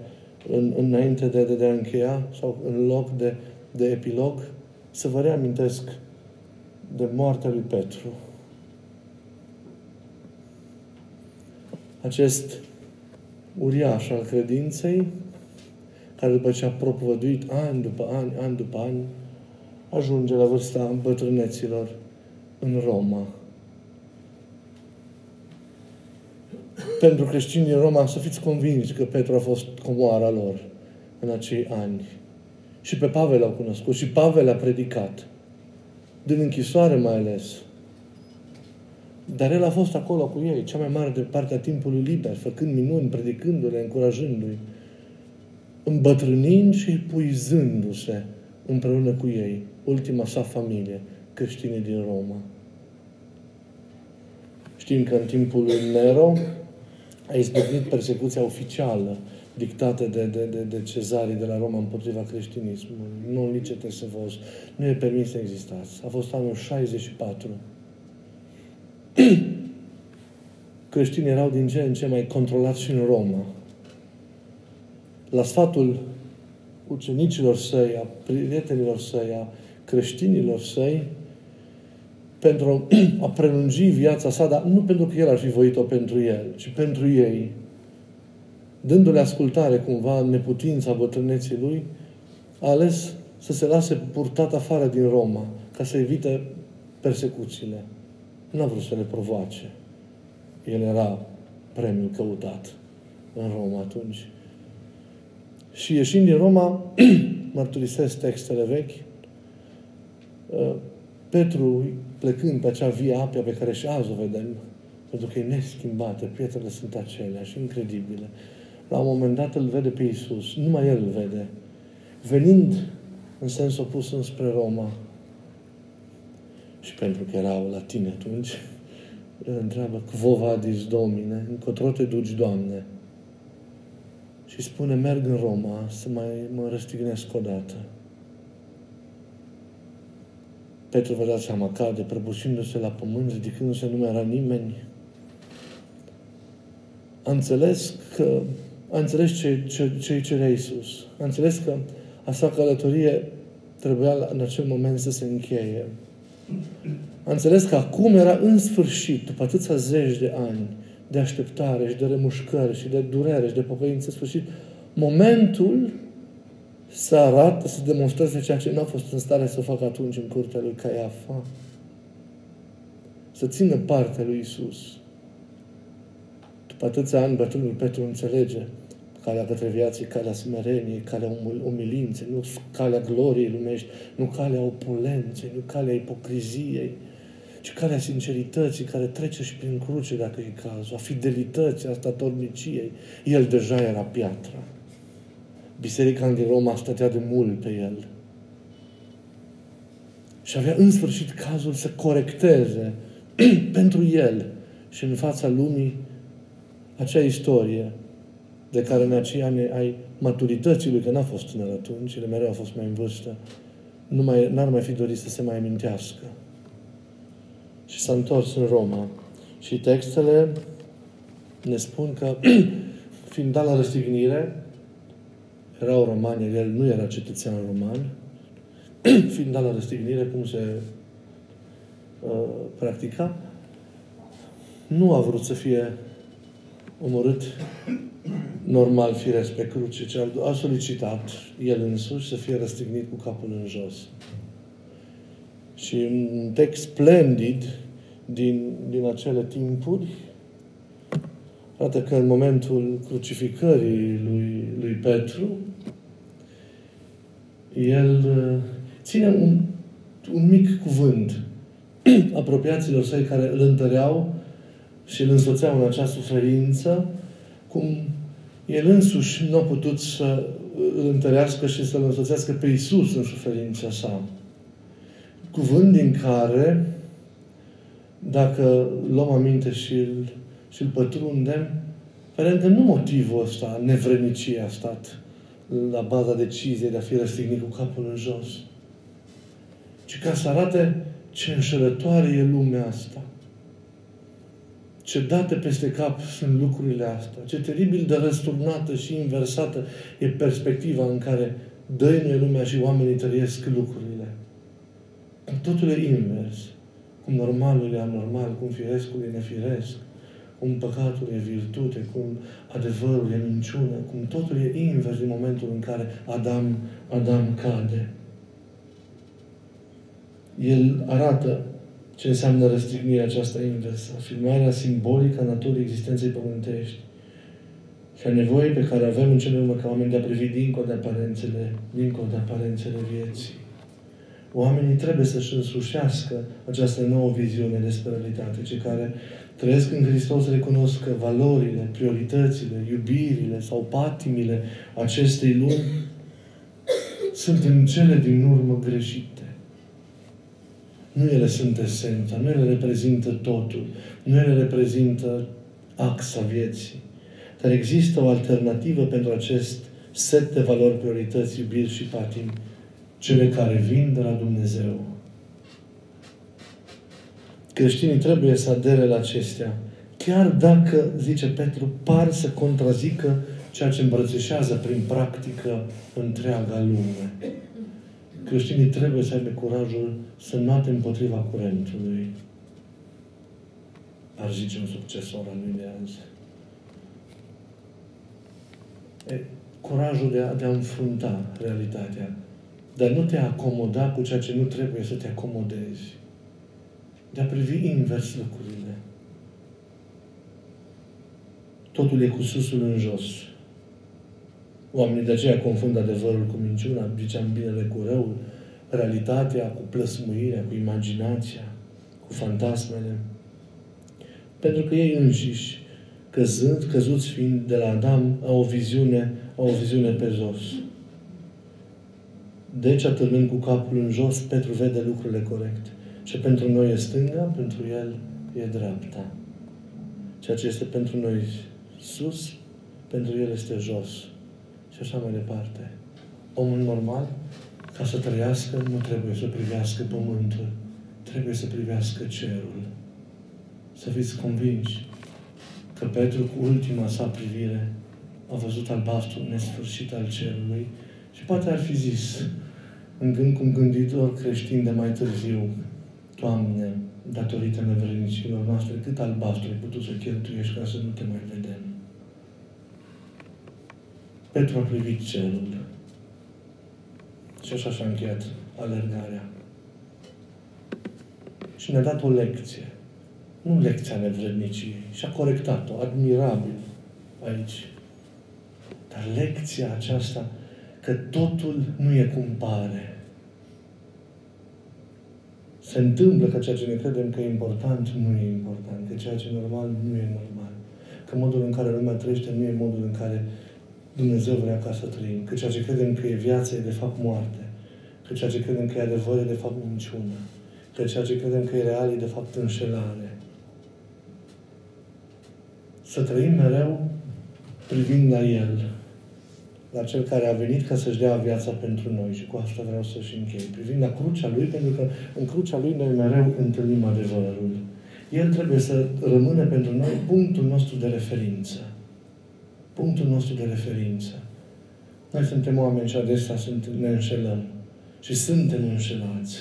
în, înainte de, de, de a încheia, sau în loc de, de epilog, să vă reamintesc de moartea lui Petru. Acest uriaș al credinței, care după ce a propovăduit ani după ani, ani după ani, ajunge la vârsta bătrâneților în Roma. Pentru creștinii în Roma, să fiți convinși că Petru a fost comoara lor în acei ani. Și pe Pavel l-au cunoscut și Pavel a predicat. Din închisoare mai ales. Dar el a fost acolo cu ei, cea mai mare de partea timpului liber, făcând minuni, predicându-le, încurajându-i, îmbătrânind și puizându-se împreună cu ei ultima sa familie, creștinii din Roma. Știm că în timpul lui Nero a izbăvit persecuția oficială dictată de, de, de, de cezarii de la Roma împotriva creștinismului. Nu licete să vă Nu e permis să existați. A fost anul 64. Creștinii erau din ce în ce mai controlați și în Roma. La sfatul ucenicilor săi, a prietenilor săi, a creștinilor săi pentru a prelungi viața sa, dar nu pentru că el ar fi voit-o pentru el, ci pentru ei. Dându-le ascultare cumva în neputința bătrâneții lui, a ales să se lase purtat afară din Roma ca să evite persecuțiile. Nu a vrut să le provoace. El era premiul căutat în Roma atunci. Și ieșind din Roma, mărturisesc textele vechi, Uh, Petru, plecând pe acea via apia pe care și azi o vedem, pentru că e neschimbată, pietrele sunt aceleași, incredibile. La un moment dat îl vede pe Iisus, numai El îl vede. venind în sens opus înspre Roma, și pentru că erau latini atunci, îl întreabă, Quo vadis, Domine? Încotro te duci, Doamne? Și spune, merg în Roma să mai mă răstignesc o dată. Petru vă dați seama, cade, prăbușindu-se la pământ, ridicându-se, nu mai era nimeni. A înțeles că a înțeles ce, ce, ce îi cerea Iisus. A înțeles că a sa călătorie trebuia în acel moment să se încheie. A înțeles că acum era în sfârșit, după atâția zeci de ani de așteptare și de remușcări și de durere și de pocăință, în sfârșit, momentul să arate, să demonstreze ceea ce nu a fost în stare să facă atunci în curtea lui Caiafa. Să țină partea lui Isus. După atâția ani, bătrânul Petru înțelege calea către viață, calea smereniei, calea umilinței, nu calea gloriei lumești, nu calea opulenței, nu calea ipocriziei, ci calea sincerității care trece și prin cruce, dacă e cazul, a fidelității, a statorniciei. El deja era piatra. Biserica din Roma stătea de mult pe el. Și avea în sfârșit cazul să corecteze pentru el și în fața lumii acea istorie de care în acei ani ai maturității lui, că n-a fost tânăr atunci, el mereu a fost mai în vârstă, nu mai, n-ar mai fi dorit să se mai amintească. Și s-a întors în Roma. Și textele ne spun că, fiind dat la răstignire, erau romani, el nu era cetățean roman, fiind dat la răstignire, cum se uh, practica, nu a vrut să fie omorât normal, firesc, pe cruce, ci a solicitat el însuși să fie răstignit cu capul în jos. Și un text splendid din, din acele timpuri arată că în momentul crucificării lui, lui Petru, el uh, ține un, un mic cuvânt apropiaților săi care îl întăreau și îl însoțeau în acea suferință, cum el însuși nu a putut să îl întărească și să-l însoțească pe Isus în suferința sa. Cuvânt din care, dacă luăm aminte și îl, și îl pătrundem, vedem că nu motivul ăsta, nevrenicie, a stat la baza deciziei de a fi răstignit cu capul în jos, ci ca să arate ce înșelătoare e lumea asta ce date peste cap sunt lucrurile astea, ce teribil de răsturnată și inversată e perspectiva în care dăinuie lumea și oamenii trăiesc lucrurile. Totul e invers. Cum normalul e anormal, cum firescul e nefiresc, cum păcatul e virtute, cum adevărul e minciună, cum totul e invers din momentul în care Adam, Adam cade. El arată ce înseamnă răstignirea aceasta inversă? Afirmarea simbolică a naturii existenței pământești și a nevoii pe care avem în cele urmă ca oameni de a privi dincolo de aparențele, dincolo de aparențele vieții. Oamenii trebuie să-și însușească această nouă viziune despre realitate. Cei care trăiesc în Hristos recunosc că valorile, prioritățile, iubirile sau patimile acestei lumi sunt în cele din urmă greșite. Nu ele sunt esența, nu ele reprezintă totul, nu ele reprezintă axa vieții. Dar există o alternativă pentru acest set de valori, priorități, iubiri și patim, cele care vin de la Dumnezeu. Creștinii trebuie să adere la acestea, chiar dacă, zice Petru, par să contrazică ceea ce îmbrățișează prin practică întreaga lume creștinii trebuie să aibă curajul să noate împotriva curentului. Ar zice un succesor al lui de azi. E, curajul de a, de a înfrunta realitatea. Dar nu te acomoda cu ceea ce nu trebuie să te acomodezi. De a privi invers lucrurile. Totul e cu susul în jos. Oamenii de aceea confundă adevărul cu minciuna, ziceam binele cu răul, realitatea cu plăsmuirea, cu imaginația, cu fantasmele. Pentru că ei înșiși, căzând, căzuți fiind de la Adam, au o viziune, au o viziune pe jos. Deci, atârnând cu capul în jos, Petru vede lucrurile corecte. Ce pentru noi e stânga, pentru el e dreapta. Ceea ce este pentru noi sus, pentru el este jos. Și așa mai departe. Omul normal, ca să trăiască, nu trebuie să privească pământul, trebuie să privească cerul. Să fiți convinși că Petru, cu ultima sa privire, a văzut albastru nesfârșit al cerului și poate ar fi zis, în gând cum gânditor creștin de mai târziu, Doamne, datorită nevrednicilor noastre, cât albastru ai putut să cheltuiești ca să nu te mai vedem. Petru a privit cerul. Și așa și-a încheiat alergarea. Și ne-a dat o lecție. Nu lecția nevredniciei. Și a corectat-o, admirabil, aici. Dar lecția aceasta că totul nu e cum pare. Se întâmplă că ceea ce ne credem că e important nu e important, că ceea ce e normal nu e normal, că modul în care lumea trăiește nu e modul în care Dumnezeu vrea ca să trăim, că ceea ce credem că e viață e de fapt moarte, că ceea ce credem că e adevăr e de fapt minciună, că ceea ce credem că e real e de fapt înșelare. Să trăim mereu privind la El, la Cel care a venit ca să-și dea viața pentru noi. Și cu asta vreau să-și închei. Privind la crucea Lui, pentru că în crucea Lui noi mereu întâlnim adevărul. El trebuie să rămână pentru noi punctul nostru de referință. Punctul nostru de referință. Noi suntem oameni și adesea sunt, ne înșelăm. Și suntem înșelați.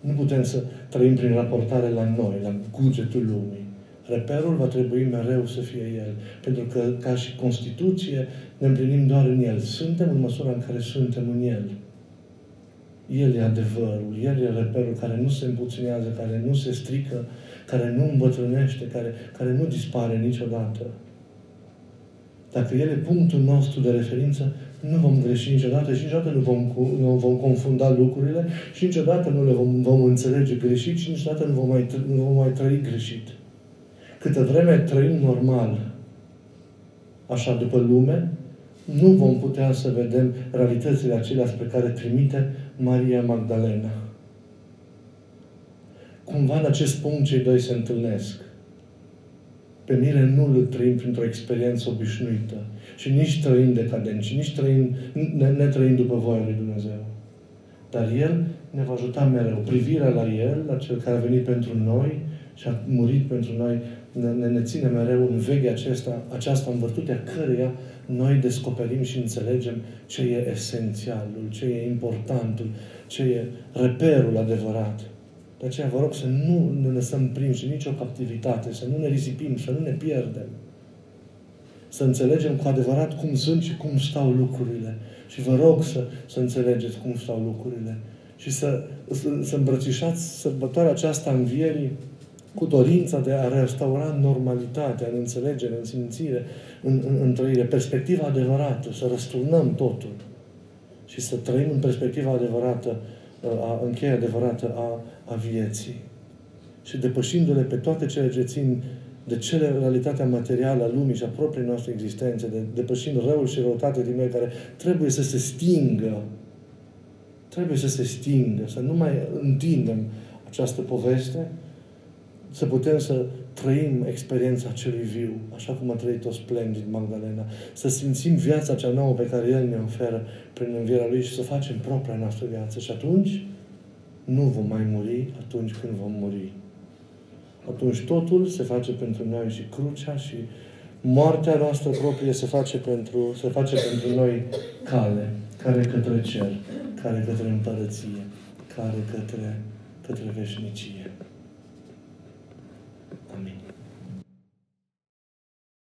Nu putem să trăim prin raportare la noi, la cugetul lumii. Reperul va trebui mereu să fie El. Pentru că, ca și Constituție, ne împlinim doar în El. Suntem în măsura în care suntem în El. El e adevărul, El e reperul care nu se împuținează, care nu se strică, care nu îmbătrânește, care, care nu dispare niciodată. Dacă El e punctul nostru de referință, nu vom greși niciodată și niciodată nu vom, nu vom confunda lucrurile și niciodată nu le vom, vom înțelege greșit și niciodată nu vom mai, nu vom mai trăi greșit. Câtă vreme trăim normal, așa după lume, nu vom putea să vedem realitățile acelea spre care trimite Maria Magdalena. Cumva în acest punct cei doi se întâlnesc. Pe mine nu îl trăim printr-o experiență obișnuită și nici trăind decadent, și nici trăind, ne, ne trăind după voia lui Dumnezeu. Dar El ne va ajuta mereu. Privirea la El, la Cel care a venit pentru noi și a murit pentru noi, ne, ne, ne ține mereu în veche acesta, aceasta în virtutea căreia noi descoperim și înțelegem ce e esențialul, ce e importantul, ce e reperul adevărat. De aceea vă rog să nu ne lăsăm prinși nicio captivitate, să nu ne risipim, să nu ne pierdem. Să înțelegem cu adevărat cum sunt și cum stau lucrurile. Și vă rog să, să înțelegeți cum stau lucrurile. Și să, să, să îmbrățișați sărbătoarea aceasta învierii cu dorința de a restaura normalitatea, în înțelegere, în simțire, în, în, în trăire, perspectiva adevărată, să răsturnăm totul și să trăim în perspectiva adevărată, a, încheia adevărată a, a vieții. Și depășindu-le pe toate cele ce țin de cele realitatea materială a lumii și a propriei noastre existențe, de, depășind răul și răutatea din noi care trebuie să se stingă, trebuie să se stingă, să nu mai întindem această poveste, să putem să trăim experiența celui viu, așa cum a trăit-o splendid Magdalena, să simțim viața cea nouă pe care El ne oferă prin învierea Lui și să facem propria noastră viață. Și atunci nu vom mai muri atunci când vom muri. Atunci totul se face pentru noi și crucea și moartea noastră proprie se face pentru, se face pentru noi cale, care către cer, care către împărăție, care către, către veșnicie.